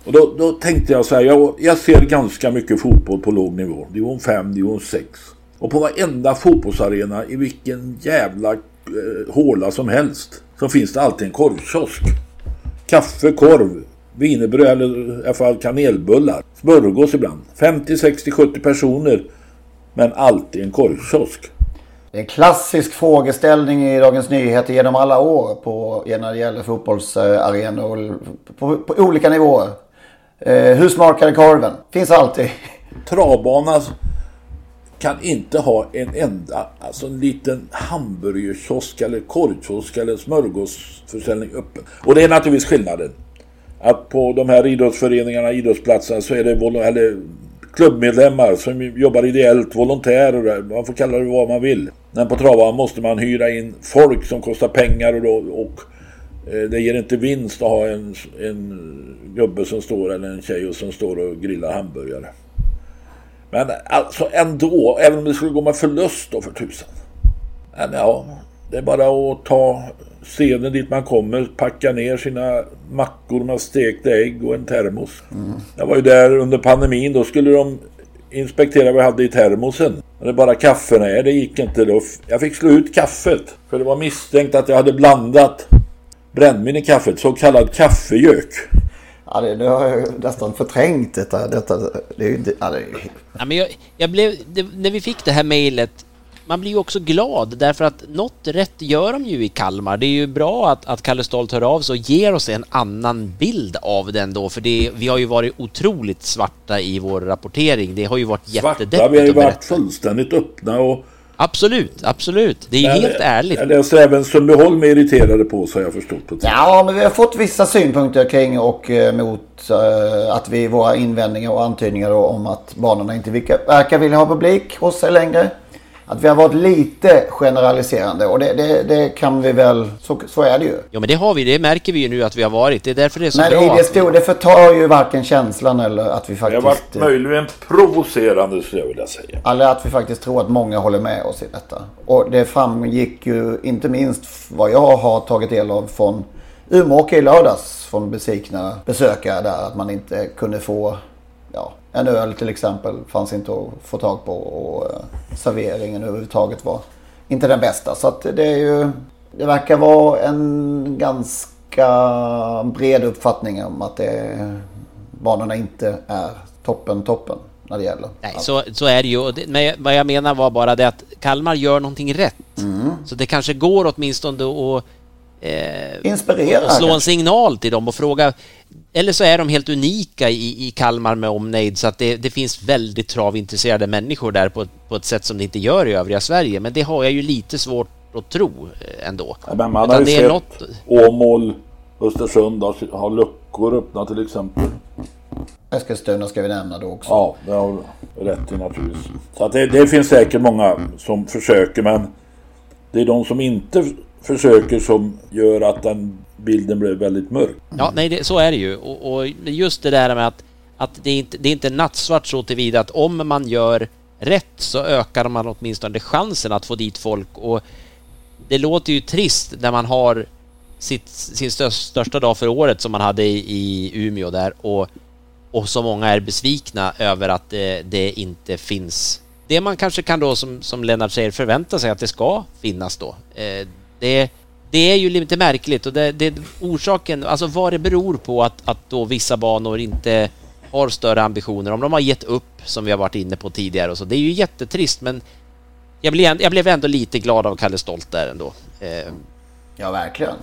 Och då, då tänkte jag så här, jag, jag ser ganska mycket fotboll på låg nivå. Division 5, division 6. Och på varenda fotbollsarena i vilken jävla eh, håla som helst så finns det alltid en korvkiosk. Kaffe, korv, vinerbröd eller i alla fall kanelbullar. Smörgås ibland. 50, 60, 70 personer. Men alltid en korvkiosk. Det är en klassisk frågeställning i Dagens Nyheter genom alla år på, när det gäller fotbollsarenor på, på olika nivåer. Eh, hur smakar korven? Finns alltid. Travbana kan inte ha en enda, alltså en liten hamburgerkiosk eller korvkiosk eller smörgåsförsäljning öppen. Och det är naturligtvis skillnaden. Att på de här idrottsföreningarna, idrottsplatserna så är det eller klubbmedlemmar som jobbar ideellt, volontärer, man får kalla det vad man vill. Men på Travavan måste man hyra in folk som kostar pengar och, då, och eh, det ger inte vinst att ha en, en gubbe som står eller en tjej som står och grillar hamburgare. Men alltså ändå, även om det skulle gå med förlust då för tusen. Men ja, det är bara att ta seden dit man kommer, packa ner sina mackor med stekta ägg och en termos. Mm. Jag var ju där under pandemin, då skulle de inspektera vad jag hade i termosen. Men det bara kaffe, nej det gick inte då. Jag fick slå ut kaffet. För det var misstänkt att jag hade blandat brännvin i kaffet, så kallad kaffegök. Ja, det, det har jag nästan förträngt detta. detta det är ju inte... Ja, det är... ja, men jag, jag blev, det, när vi fick det här mejlet man blir ju också glad därför att något rätt gör de ju i Kalmar. Det är ju bra att, att Kalle Stolt hör av sig och ger oss en annan bild av den då, för det, vi har ju varit otroligt svarta i vår rapportering. Det har ju varit jättedeppigt Svarta, vi har ju varit fullständigt öppna och Absolut, absolut. Det är ju helt ärligt. Jag läste även Sundbyholm är irriterade på så har jag förstått. På ja, men vi har fått vissa synpunkter kring och eh, mot eh, att vi, våra invändningar och antydningar om att banorna inte verkar vilja ha publik hos sig längre att vi har varit lite generaliserande och det, det, det, kan vi väl, så, så är det ju. Ja men det har vi, det märker vi ju nu att vi har varit. Det är därför det är så men bra. Det, stod, det förtar ju varken känslan eller att vi faktiskt... Det har varit möjligen provocerande skulle jag vilja säga. Eller att vi faktiskt tror att många håller med oss i detta. Och det framgick ju inte minst vad jag har tagit del av från Umeå i lördags från besvikna besökare där att man inte kunde få ja, en öl till exempel fanns inte att få tag på och eh, serveringen överhuvudtaget var inte den bästa. Så att det är ju, det verkar vara en ganska bred uppfattning om att det, banorna inte är toppen toppen när det gäller. Nej, så, så är det ju. Men vad jag menar var bara det att Kalmar gör någonting rätt. Mm. Så det kanske går åtminstone att eh, Inspirera. Slå en signal till dem och fråga. Eller så är de helt unika i, i Kalmar med omnejd så att det, det finns väldigt travintresserade människor där på, på ett sätt som det inte gör i övriga Sverige. Men det har jag ju lite svårt att tro eh, ändå. Ja, men man har ju sett något... Åmål, Östersund har, har luckor öppna till exempel. Eskilstuna ska vi nämna då också. Ja, det har rätt i naturligtvis. Så att det, det, finns säkert många som försöker men det är de som inte försöker som gör att den bilden blev väldigt mörk. Ja, nej, det, så är det ju. Och, och, just det där med att, att det, är inte, det är inte nattsvart så tillvida att om man gör rätt så ökar man åtminstone chansen att få dit folk. Och det låter ju trist när man har sitt, sin största dag för året som man hade i, i Umeå där och, och så många är besvikna över att det, det inte finns det man kanske kan då som, som Lennart säger förvänta sig att det ska finnas då. Eh, det, det är ju lite märkligt och det, det orsaken, alltså vad det beror på att, att då vissa banor inte har större ambitioner, om de har gett upp som vi har varit inne på tidigare och så. Det är ju jättetrist men jag blev, jag blev ändå lite glad av Kalle Stolt där ändå. Eh, ja, verkligen.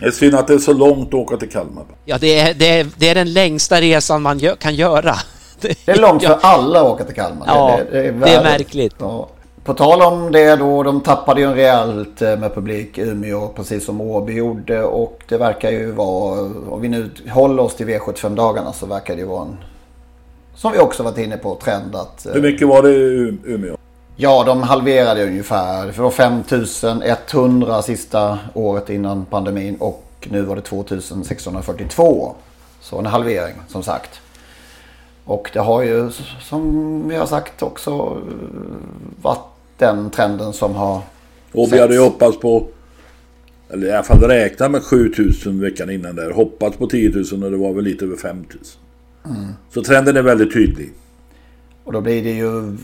Det är synd att det är så långt att åka till Kalmar. Ja, det är, det är, det är den längsta resan man gör, kan göra. Det är långt för alla att åka till Kalmar. Ja, det, det, är, det är märkligt. Ja. På tal om det då, de tappade ju en rejält eh, med publik Umeå precis som Åby gjorde och det verkar ju vara, om vi nu håller oss till V75-dagarna så verkar det ju vara en, som vi också varit inne på, trend att... Eh, Hur mycket var det i Umeå? Ja, de halverade ungefär. Det var 5100 sista året innan pandemin och nu var det 2642. Så en halvering som sagt. Och det har ju som vi har sagt också varit den trenden som har Och vi hade ju hoppats på eller i alla fall räknat med 7000 veckan innan där. Hoppats på 10 000 och det var väl lite över 5000. Mm. Så trenden är väldigt tydlig. Och då blir det ju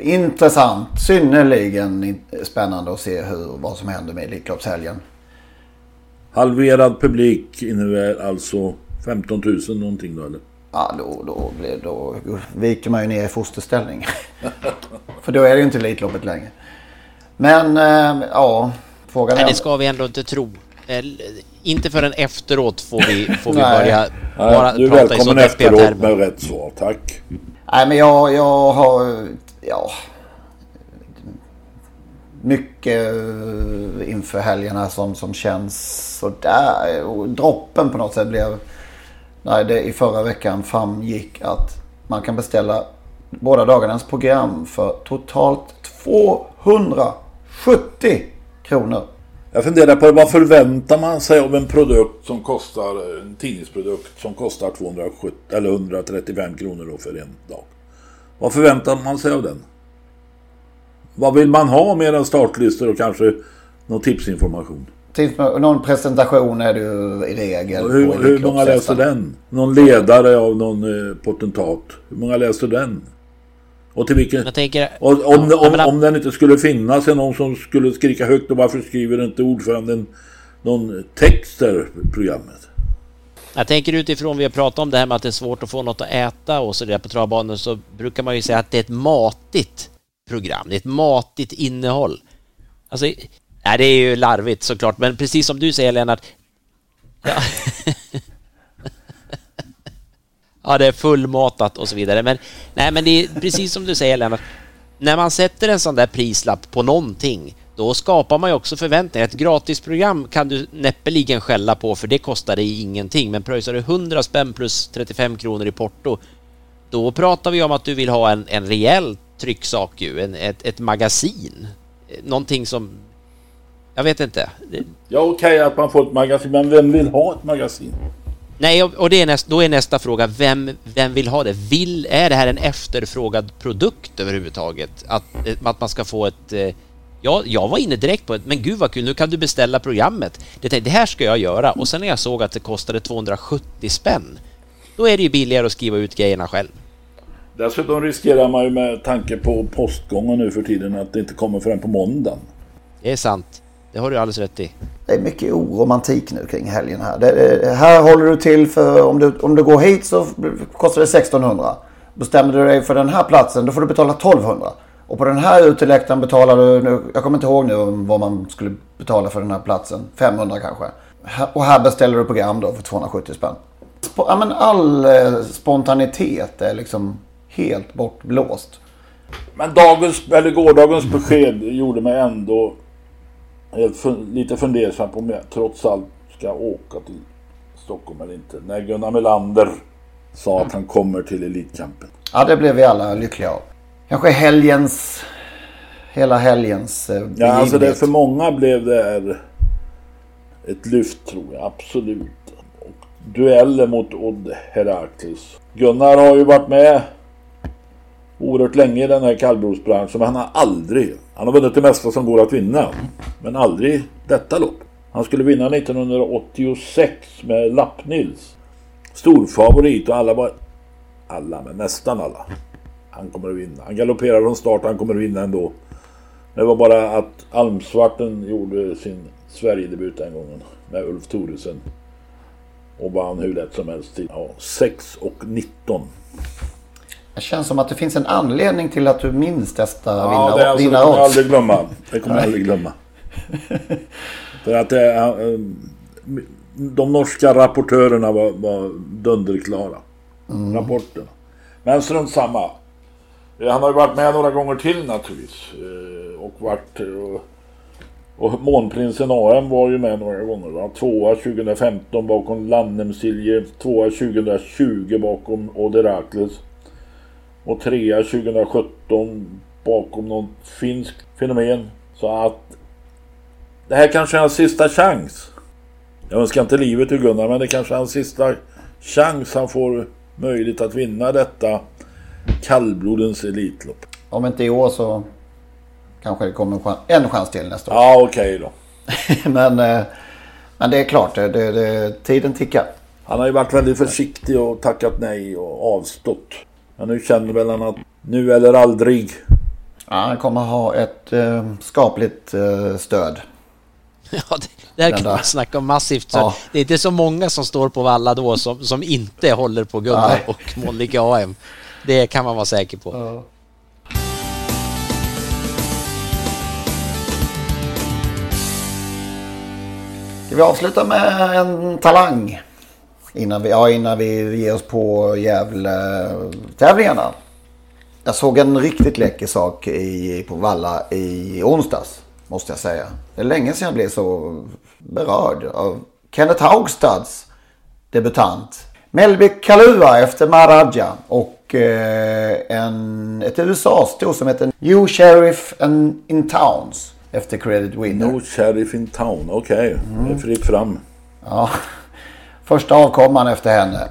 intressant, synnerligen spännande att se hur, vad som händer med Elitloppshelgen. Halverad publik innebär alltså 15 000 någonting då eller? Ja, då, då, då, då viker man ju ner i fosterställning. För då är det ju inte Elitloppet längre. Men äh, ja, frågan är... Nej, det ska vi ändå inte tro. Inte förrän efteråt får vi, får vi börja bara du prata i så deppiga termer. efteråt med rätt svar, tack. Nej, men jag, jag har... Ja, mycket inför helgerna som, som känns sådär. Och droppen på något sätt blev när det i förra veckan framgick att man kan beställa båda dagarnas program för totalt 270 kronor. Jag funderar på vad förväntar man sig av en produkt som kostar, en tidningsprodukt som kostar 270 eller 135 kronor då för en dag. Vad förväntar man sig av den? Vad vill man ha mer än startlistor och kanske någon tipsinformation? Någon presentation är det ju i regel. Hur, hur många läser den? Någon ledare av någon eh, potentat. Hur många läser den? Och till vilken... Jag tänker... Och om, om, om den inte skulle finnas, någon som skulle skrika högt och varför skriver inte ordföranden någon text där programmet? Jag tänker utifrån vi har pratat om det här med att det är svårt att få något att äta och så där på travbanan så brukar man ju säga att det är ett matigt program. Det är ett matigt innehåll. Alltså, nej, det är ju larvigt såklart, men precis som du säger Lennart. Ja, ja det är fullmatat och så vidare. Men, nej, men det är precis som du säger Lennart. När man sätter en sån där prislapp på någonting då skapar man ju också förväntningar. Ett gratisprogram kan du näppeligen skälla på för det kostar dig ingenting. Men pröjsar du 100 spänn plus 35 kronor i porto då pratar vi om att du vill ha en, en rejäl trycksak ju, en, ett, ett magasin. Någonting som... Jag vet inte. Ja okej okay, att man får ett magasin, men vem vill ha ett magasin? Nej, och det är näst, då är nästa fråga, vem, vem vill ha det? Vill, är det här en efterfrågad produkt överhuvudtaget? Att, att man ska få ett eh, jag, jag var inne direkt på det, men gud vad kul, nu kan du beställa programmet. Det, det här ska jag göra och sen när jag såg att det kostade 270 spänn, då är det ju billigare att skriva ut grejerna själv. Dessutom riskerar man ju med tanke på postgången nu för tiden att det inte kommer förrän på måndagen. Det är sant. Det har du alldeles rätt i. Det är mycket oromantik nu kring helgen här. Det, här håller du till för om du, om du går hit så kostar det 1600. Bestämmer du dig för den här platsen då får du betala 1200. Och på den här uteläktaren betalar du, nu, jag kommer inte ihåg nu vad man skulle betala för den här platsen. 500 kanske. Och här beställer du program då för 270 spänn. Ja, men all eh, spontanitet är liksom helt bortblåst. Men dagens, eller gårdagens besked gjorde mig ändå helt fun lite fundersam på om jag trots allt ska åka till Stockholm eller inte. När Gunnar Melander sa att han kommer till Elitkampen. Ja, det blev vi alla lyckliga av. Kanske helgens... Hela helgens eh, Ja, alltså det, för många blev det här ett lyft tror jag, absolut. Och dueller mot Odd Herakles. Gunnar har ju varit med oerhört länge i den här kallblodsbranschen men han har aldrig, han har vunnit det mesta som går att vinna. Men aldrig detta lopp. Han skulle vinna 1986 med Lappnils. Storfavorit och alla var, alla men nästan alla. Han kommer att vinna. Han galopperar från start, han kommer att vinna ändå. Det var bara att Almsvarten gjorde sin Sverigedebut den gången med Ulf Thoresen. Och vann hur lätt som helst till ja, 6 och 19. Det känns som att det finns en anledning till att du minns detta Ja, vinnar, det, alltså, det kommer jag aldrig glömma. Det kommer jag aldrig glömma. För att det, är, eh, de norska rapportörerna var, var dunderklara. Mm. Rapporterna. Men strunt samma. Han har ju varit med några gånger till naturligtvis. Eh, Och varit... eh, Och Månprinsen AM var ju med några gånger. Va? Tvåa 2015 bakom Lannemsilje. Tvåa 2020 bakom Odd Herakles. Och trea 2017 bakom någon finsk fenomen. Så att det här kanske är hans sista chans. Jag önskar inte livet ur Gunnar men det kanske är hans sista chans han får möjlighet att vinna detta kallblodens Elitlopp. Om inte i år så kanske det kommer en chans, en chans till nästa år. Ja okej då. men, eh, men det är klart, det, det, tiden tickar. Han har ju varit väldigt försiktig och tackat nej och avstått. Men nu känner väl han att nu eller aldrig. Ja, han kommer ha ett eh, skapligt eh, stöd. Ja, det, här kan man snacka om massivt. Så Ja. Det är inte så många som står på Valla då som, som inte håller på Gunnar Nej. och Molnike AM. Det kan man vara säker på. Ska vi avsluta med en talang? Innan vi, ja, innan vi ger oss på Gävle-tävlingarna. Jag såg en riktigt läcker sak i, på Valla i onsdags. Måste jag säga. Det är länge sedan jag blev så berörd av Kenneth Haugstads debutant. Melby Kalua efter Maharaja och eh, en, ett USA-sto som heter New Sheriff and in Towns efter Credit Winner. No sheriff in town. Okej, det är fritt fram. Ja, första avkomman efter henne.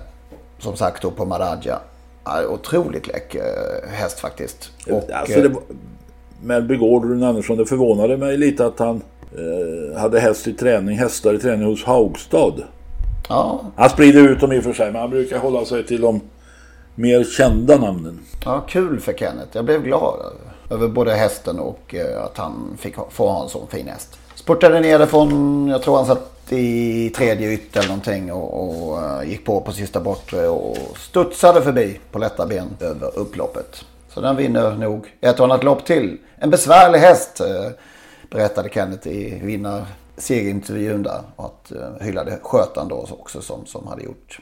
Som sagt då på Maharaja. Ja, otroligt läcker eh, häst faktiskt. Och, alltså, det var, Melby Gordon Andersson, det förvånade mig lite att han eh, hade häst i träning, hästar i träning hos Haugstad. ja, Han sprider ut dem i och för sig, men han brukar hålla sig till de mer kända namnen. ja, kul för Kenneth. Jag blev glad över både hästen och eh, att han fick få ha en sån fin häst. Spurtade ner det från, jag tror han satt i tredje ytter eller någonting och, och eh, gick på på sista bortre och studsade förbi på lätta ben över upploppet. Så den vinner nog ett och annat lopp till. En besvärlig häst eh, berättade Kenneth i vinnar segerintervjun där. Och att eh, hyllade skötaren då också som, som hade gjort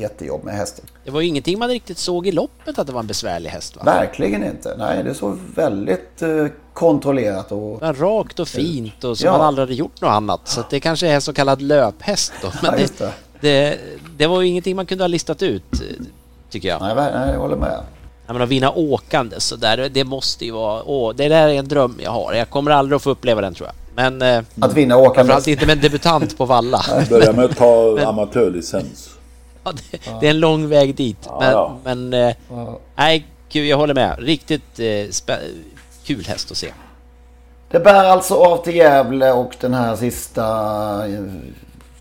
jättejobb med hästen. Det var ju ingenting man riktigt såg i loppet att det var en besvärlig häst va? Verkligen inte. Nej, det såg väldigt eh, kontrollerat och... Var rakt och fint och som Ja. man aldrig hade gjort något annat. Så det kanske är så kallad löphäst då. Men Ja, det, det. det, det var ju ingenting man kunde ha listat ut, tycker jag. Nej, nej, jag håller med. Ja, men att vinna åkande så där, det måste ju vara... Åh, det där är en dröm jag har. Jag kommer aldrig att få uppleva den tror jag. Men... eh, Att vinna åkande. Framförallt inte med en debutant på Valla. Börja med att ta Men- amatörlicens. Ja, det, det är en lång väg dit. men ja. men eh, nej, kul, jag håller med. Riktigt eh, kul häst att se. Det bär alltså av till Gävle och den här sista eh,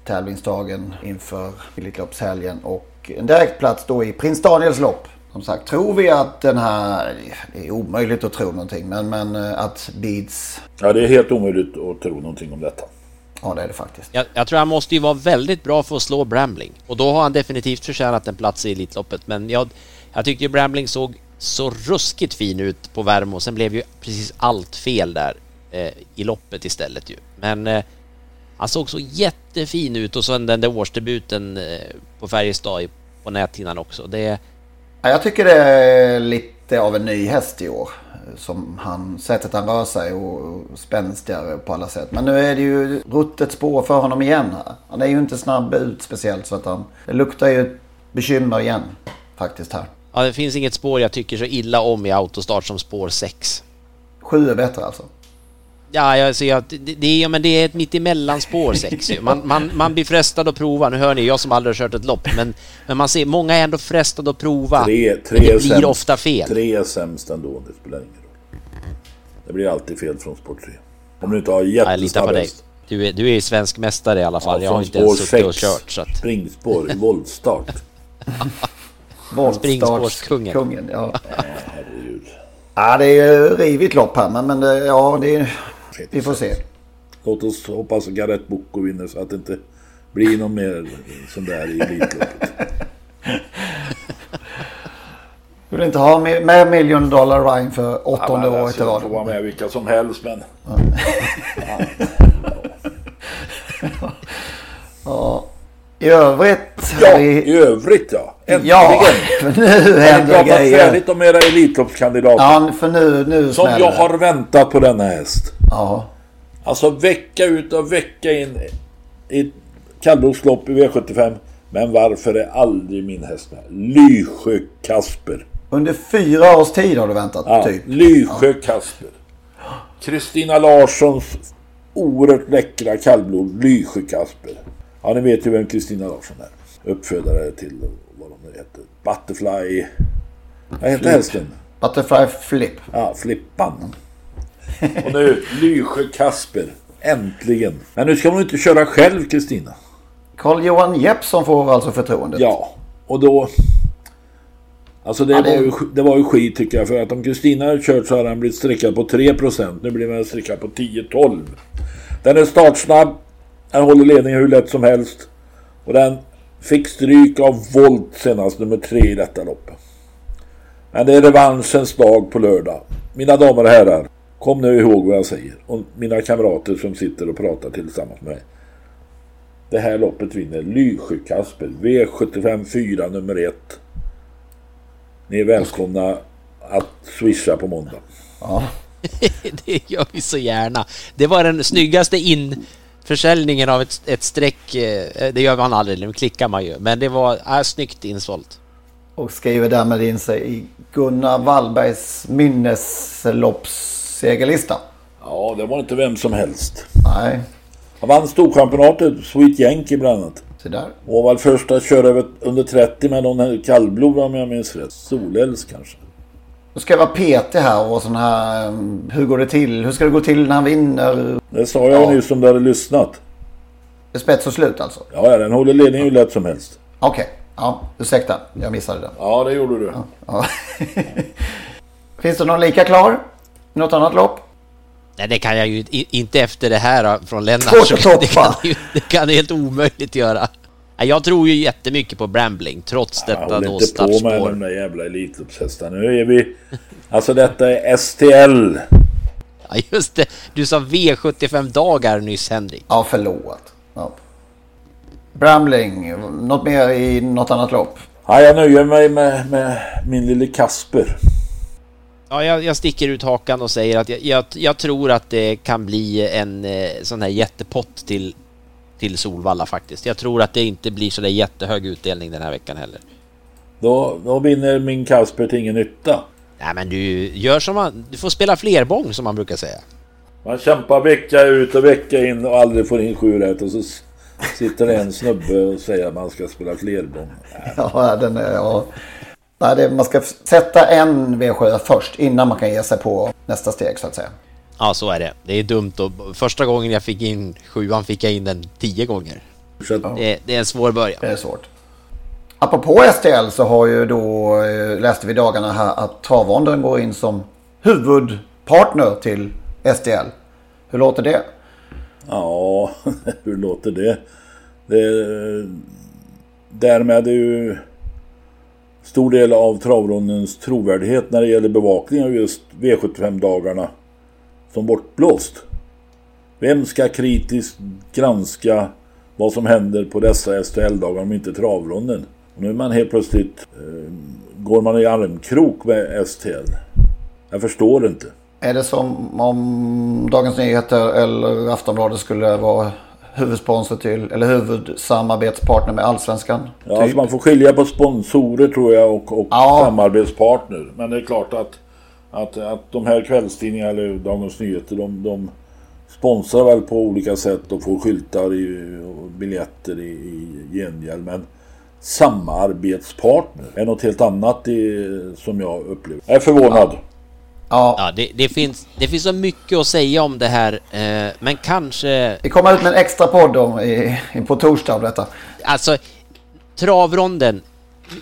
tävlingsdagen inför Elitloppshelgen. Och en direktplats då i Prins Daniels lopp. Som sagt, tror vi att den här... Det är omöjligt att tro någonting, men, men eh, att Beats... Ja, det är helt omöjligt att tro någonting om detta. Ja, det är det faktiskt. Jag, jag tror han måste ju vara väldigt bra för att slå Brambling. Och då har han definitivt förtjänat en plats i Elitloppet. Men jag, jag tyckte ju Brambling såg så ruskigt fin ut på Värmo. Sen blev ju precis allt fel där eh, i loppet istället ju. Men eh, han såg så jättefin ut och sen den där årsdebuten eh, på Färjestad på näthinnan också. Det, Ja, jag tycker det är lite av en ny häst i år. som han, sättet han rör sig och spänstigare på alla sätt. Men nu är det ju ruttet spår för honom igen här. Han är ju inte snabb ut speciellt så att han, det luktar ju bekymmer igen faktiskt här. Ja, det finns inget spår jag tycker så illa om i autostart som spår 6. Sju är bättre alltså? Ja, jag ser att det, det, är, men det är ett mittemellan-spår 6 man, man, man blir frestad att prova. Nu hör ni, jag som aldrig har kört ett lopp, men, men man ser, många är ändå frestade att prova. Tre, tre men det blir sämst, ofta fel. Tre är sämst ändå, det spelar ingen roll. Det blir alltid fel från sport 3. Om du inte har Ja, jag litar på dig. jättesnabb Du är, du är svensk mästare i alla fall. Ja, jag har inte ens spår suttit och sex. kört. Så att... Springspår i voltstart. Springspårskungen. Kungen, ja. Herregud. ja, det är ju rivigt lopp här men, men det, ja, det är, vi får se. Låt oss hoppas att Gareth Boko vinner så att det inte blir någon mer sån där i Elitloppet. Du vill inte ha med, med Million Dollar Ryan för åttonde Ja, året i alltså, rad? får vara med vilka som helst men... Ja. I övrigt... Ja, vi- i övrigt ja. Äntligen! Ja, för nu Har ni händer pratat grejer. färdigt om era Elitloppskandidater? Ja, för nu, nu Som smäller jag har väntat på denna häst. Ja. Alltså vecka ut och vecka in i kallblodslopp i V75. Men varför är aldrig min häst med? Lysjö Kasper. Under fyra års tid har du väntat, Ja, typ. Lysjö Kasper. Kristina Larssons oerhört läckra kallblod Lysjö Kasper. Ja, ni vet ju vem Kristina Larsson är. Uppfödare till vad de nu heter. Butterfly... Vad heter hästen? Butterfly Flip. Ja, Flippan. Och nu Lysjö Kasper. Äntligen. Men nu ska hon inte köra själv Kristina. Carl-Johan Jeppsson får alltså förtroendet. Ja, och då... Alltså det, Ja, det- Var ju, det var ju skit tycker jag. För att om Kristina hade kört så hade han blivit streckad på 3%. Nu blir den streckad på 10-12. Den är startsnabb. Den håller ledningen hur lätt som helst. Och den fick stryk av Volt senast, nummer 3 i detta loppet. Men det är revanschens dag på lördag. Mina damer och herrar, kom nu ihåg vad jag säger. Och mina kamrater som sitter och pratar tillsammans med mig. Det här loppet vinner Lysjö Kasper V75 4 nummer 1. Ni är välkomna att swisha på måndag. Ja. det gör vi så gärna. Det var den snyggaste införsäljningen av ett, ett streck. eh, Det gör man aldrig, nu klickar man ju. Men det var äh, snyggt insålt. Och skriver därmed in sig i Gunnar Wallbergs minnesloppssegerlista. Ja, det var inte vem som helst. Nej, Han vann Storchampionatet, Sweet Yankee bland annat. så där. Och var först att köra över under 30 med någon kallblod om jag minns rätt. Solels kanske. Då ska jag vara PT här och sån här... um, Hur går det till? Hur ska det gå till när han vinner? Det sa jag Ja. nyss om du hade lyssnat. Det är spets och slut alltså? Ja, ja, den håller ledningen hur lätt som helst. Okej. Ja, ursäkta. Jag missade det. Ja, det gjorde du. Ja. Finns det någon lika klar? Något annat lopp? Nej, det kan jag ju inte efter det här då, från Lennart. Svårt att det, kan, ju- det kan det helt omöjligt göra. Jag tror ju jättemycket på Brambling trots Jag detta då inte på med startspår. de där jävla Elitloppshästarna. Nu är vi... Alltså detta är STL. Ja, just det. Du sa V75 dagar nyss Henrik. Ja, förlåt. Ja. Bramling, något mer i något annat lopp? Ja, jag nöjer mig med, med min lille Kasper. Ja, jag, jag sticker ut hakan och säger att jag, jag, jag tror att det kan bli en eh, sån här jättepott till, till Solvalla faktiskt. Jag tror att det inte blir så där jättehög utdelning den här veckan heller. Då, då vinner min Kasper till ingen nytta. Nej men du gör som man, du får spela flerbång som man brukar säga. Man kämpar vecka ut och vecka in och aldrig får in sju rätt och så sitter det en snubbe och säger att man ska spela flerbång. Ja, den är... Ja. Nej, det, man ska sätta en V7 först innan man kan ge sig på nästa steg så att säga. Ja så är det. Det är dumt och första gången jag fick in sjuan fick jag in den tio gånger. Så Det, det är en svår början. Det är svårt. Apropå STL så har ju då, eh, läste vi dagarna här att Travånden går in som huvudpartner till STL. Hur låter det? ja, hur låter det? det därmed är ju stor del av travrondens trovärdighet när det gäller bevakning av just V75-dagarna som bortblåst. Vem ska kritiskt granska vad som händer på dessa STL-dagar om inte travronden? Och nu är man helt plötsligt, eh, går man i armkrok med STL. Jag förstår inte. Är det som om Dagens Nyheter eller Aftonbladet skulle vara huvudsponsor till eller huvudsamarbetspartner med Allsvenskan? Ja, typ. alltså man får skilja på sponsorer tror jag och, och ja. samarbetspartner. Men det är klart att, att, att de här kvällstidningarna eller Dagens Nyheter de, de sponsrar väl på olika sätt och får skyltar i, och biljetter i, i gengäld. Men samarbetspartner är något helt annat i, som jag upplever. Jag är förvånad. Ja. Ja, ja det, det, finns, det finns så mycket att säga om det här, eh, men kanske... Vi kommer ut med en extra podd om, i, på torsdag om detta. Alltså, travronden.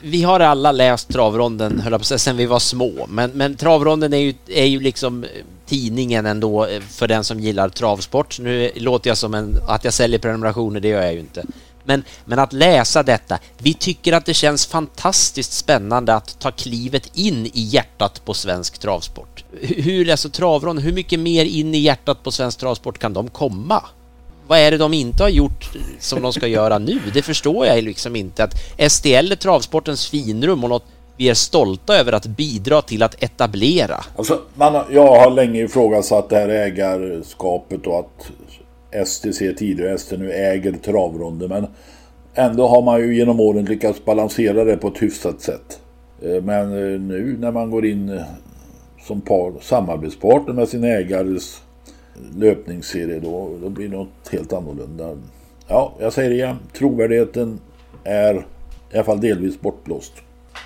Vi har alla läst travronden, höll på sen vi var små, men, men travronden är ju, är ju liksom tidningen ändå eh, för den som gillar travsport. Nu låter jag som en, att jag säljer prenumerationer, det gör jag ju inte. Men, men att läsa detta, vi tycker att det känns fantastiskt spännande att ta klivet in i hjärtat på svensk travsport. Hur, alltså travron, hur mycket mer in i hjärtat på svensk travsport kan de komma? Vad är det de inte har gjort som de ska göra nu? Det förstår jag liksom inte. Att STL är travsportens finrum och något vi är stolta över att bidra till att etablera. Alltså, man, jag har länge ifrågasatt det här ägarskapet och att STC tidigare, ST nu äger travronden. Men ändå har man ju genom åren lyckats balansera det på ett hyfsat sätt. Eh, men eh, nu när man går in eh, som par, samarbetspartner med sin ägares löpningsserie då, då blir det något helt annorlunda. Ja, jag säger det igen. Trovärdigheten är i alla fall delvis bortblåst.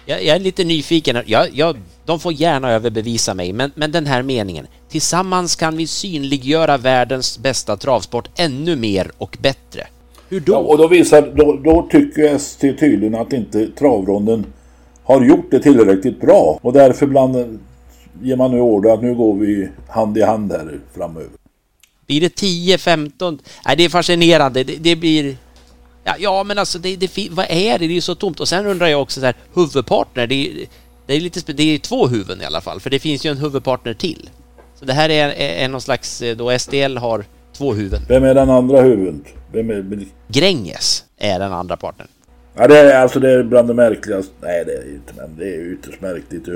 Jag, jag är lite nyfiken. Jag, jag, de får gärna överbevisa mig, men, men den här meningen. Tillsammans kan vi synliggöra världens bästa travsport ännu mer och bättre. Hur då? Ja, och då, visar, då, då tycker ST tydligen att inte travronden har gjort det tillräckligt bra. Och därför bland, ger man nu order att nu går vi hand i hand här framöver. Blir det 10, 15? Nej, det är fascinerande. Det, det blir... Ja, ja, men alltså det, det, vad är det? Det är ju så tomt. Och sen undrar jag också så här, huvudpartner, det är, det är lite det är två huvuden i alla fall, för det finns ju en huvudpartner till. Så det här är, är, är någon slags, eh, då SDL har två huvuden. Vem är den andra huvuden? Vem är... Gränges är den andra partnern. Ja, det är alltså det är bland det märkligaste. Nej, det är inte, men det är ytterst märkligt.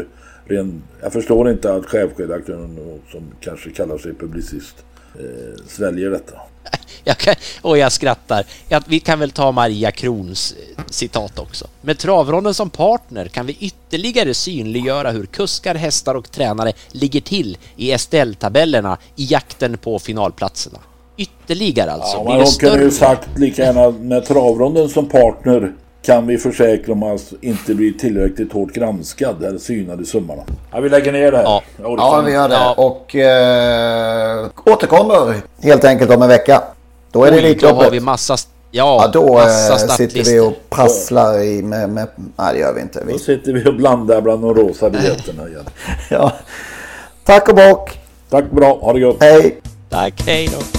Ren, jag förstår inte att chefredaktören, som kanske kallar sig publicist, eh, sväljer detta. Jag kan, och jag skrattar. Ja, vi kan väl ta Maria Krons eh, citat också. Med travronden som partner kan vi ytterligare synliggöra hur kuskar, hästar och tränare ligger till i STL-tabellerna i jakten på finalplatserna. Ytterligare alltså. Ja, men hon kunde ju sagt lika gärna med travronden som partner kan vi försäkra om att inte bli tillräckligt hårt granskad eller synad i summarna. Ja, vi lägger ner det här. Ja, ja vi gör det. Ja. Och eh, återkommer helt enkelt om en vecka. Då är det Elitloppet. Då har vi massa... Ja, ja då massa eh, sitter vi och prasslar i med, med... Nej, det gör vi inte. Vi... Då sitter vi och blandar bland de rosa biljetterna igen. ja. Tack och bock. Tack bra. Ha det gott. Hej. Tack. Hej då.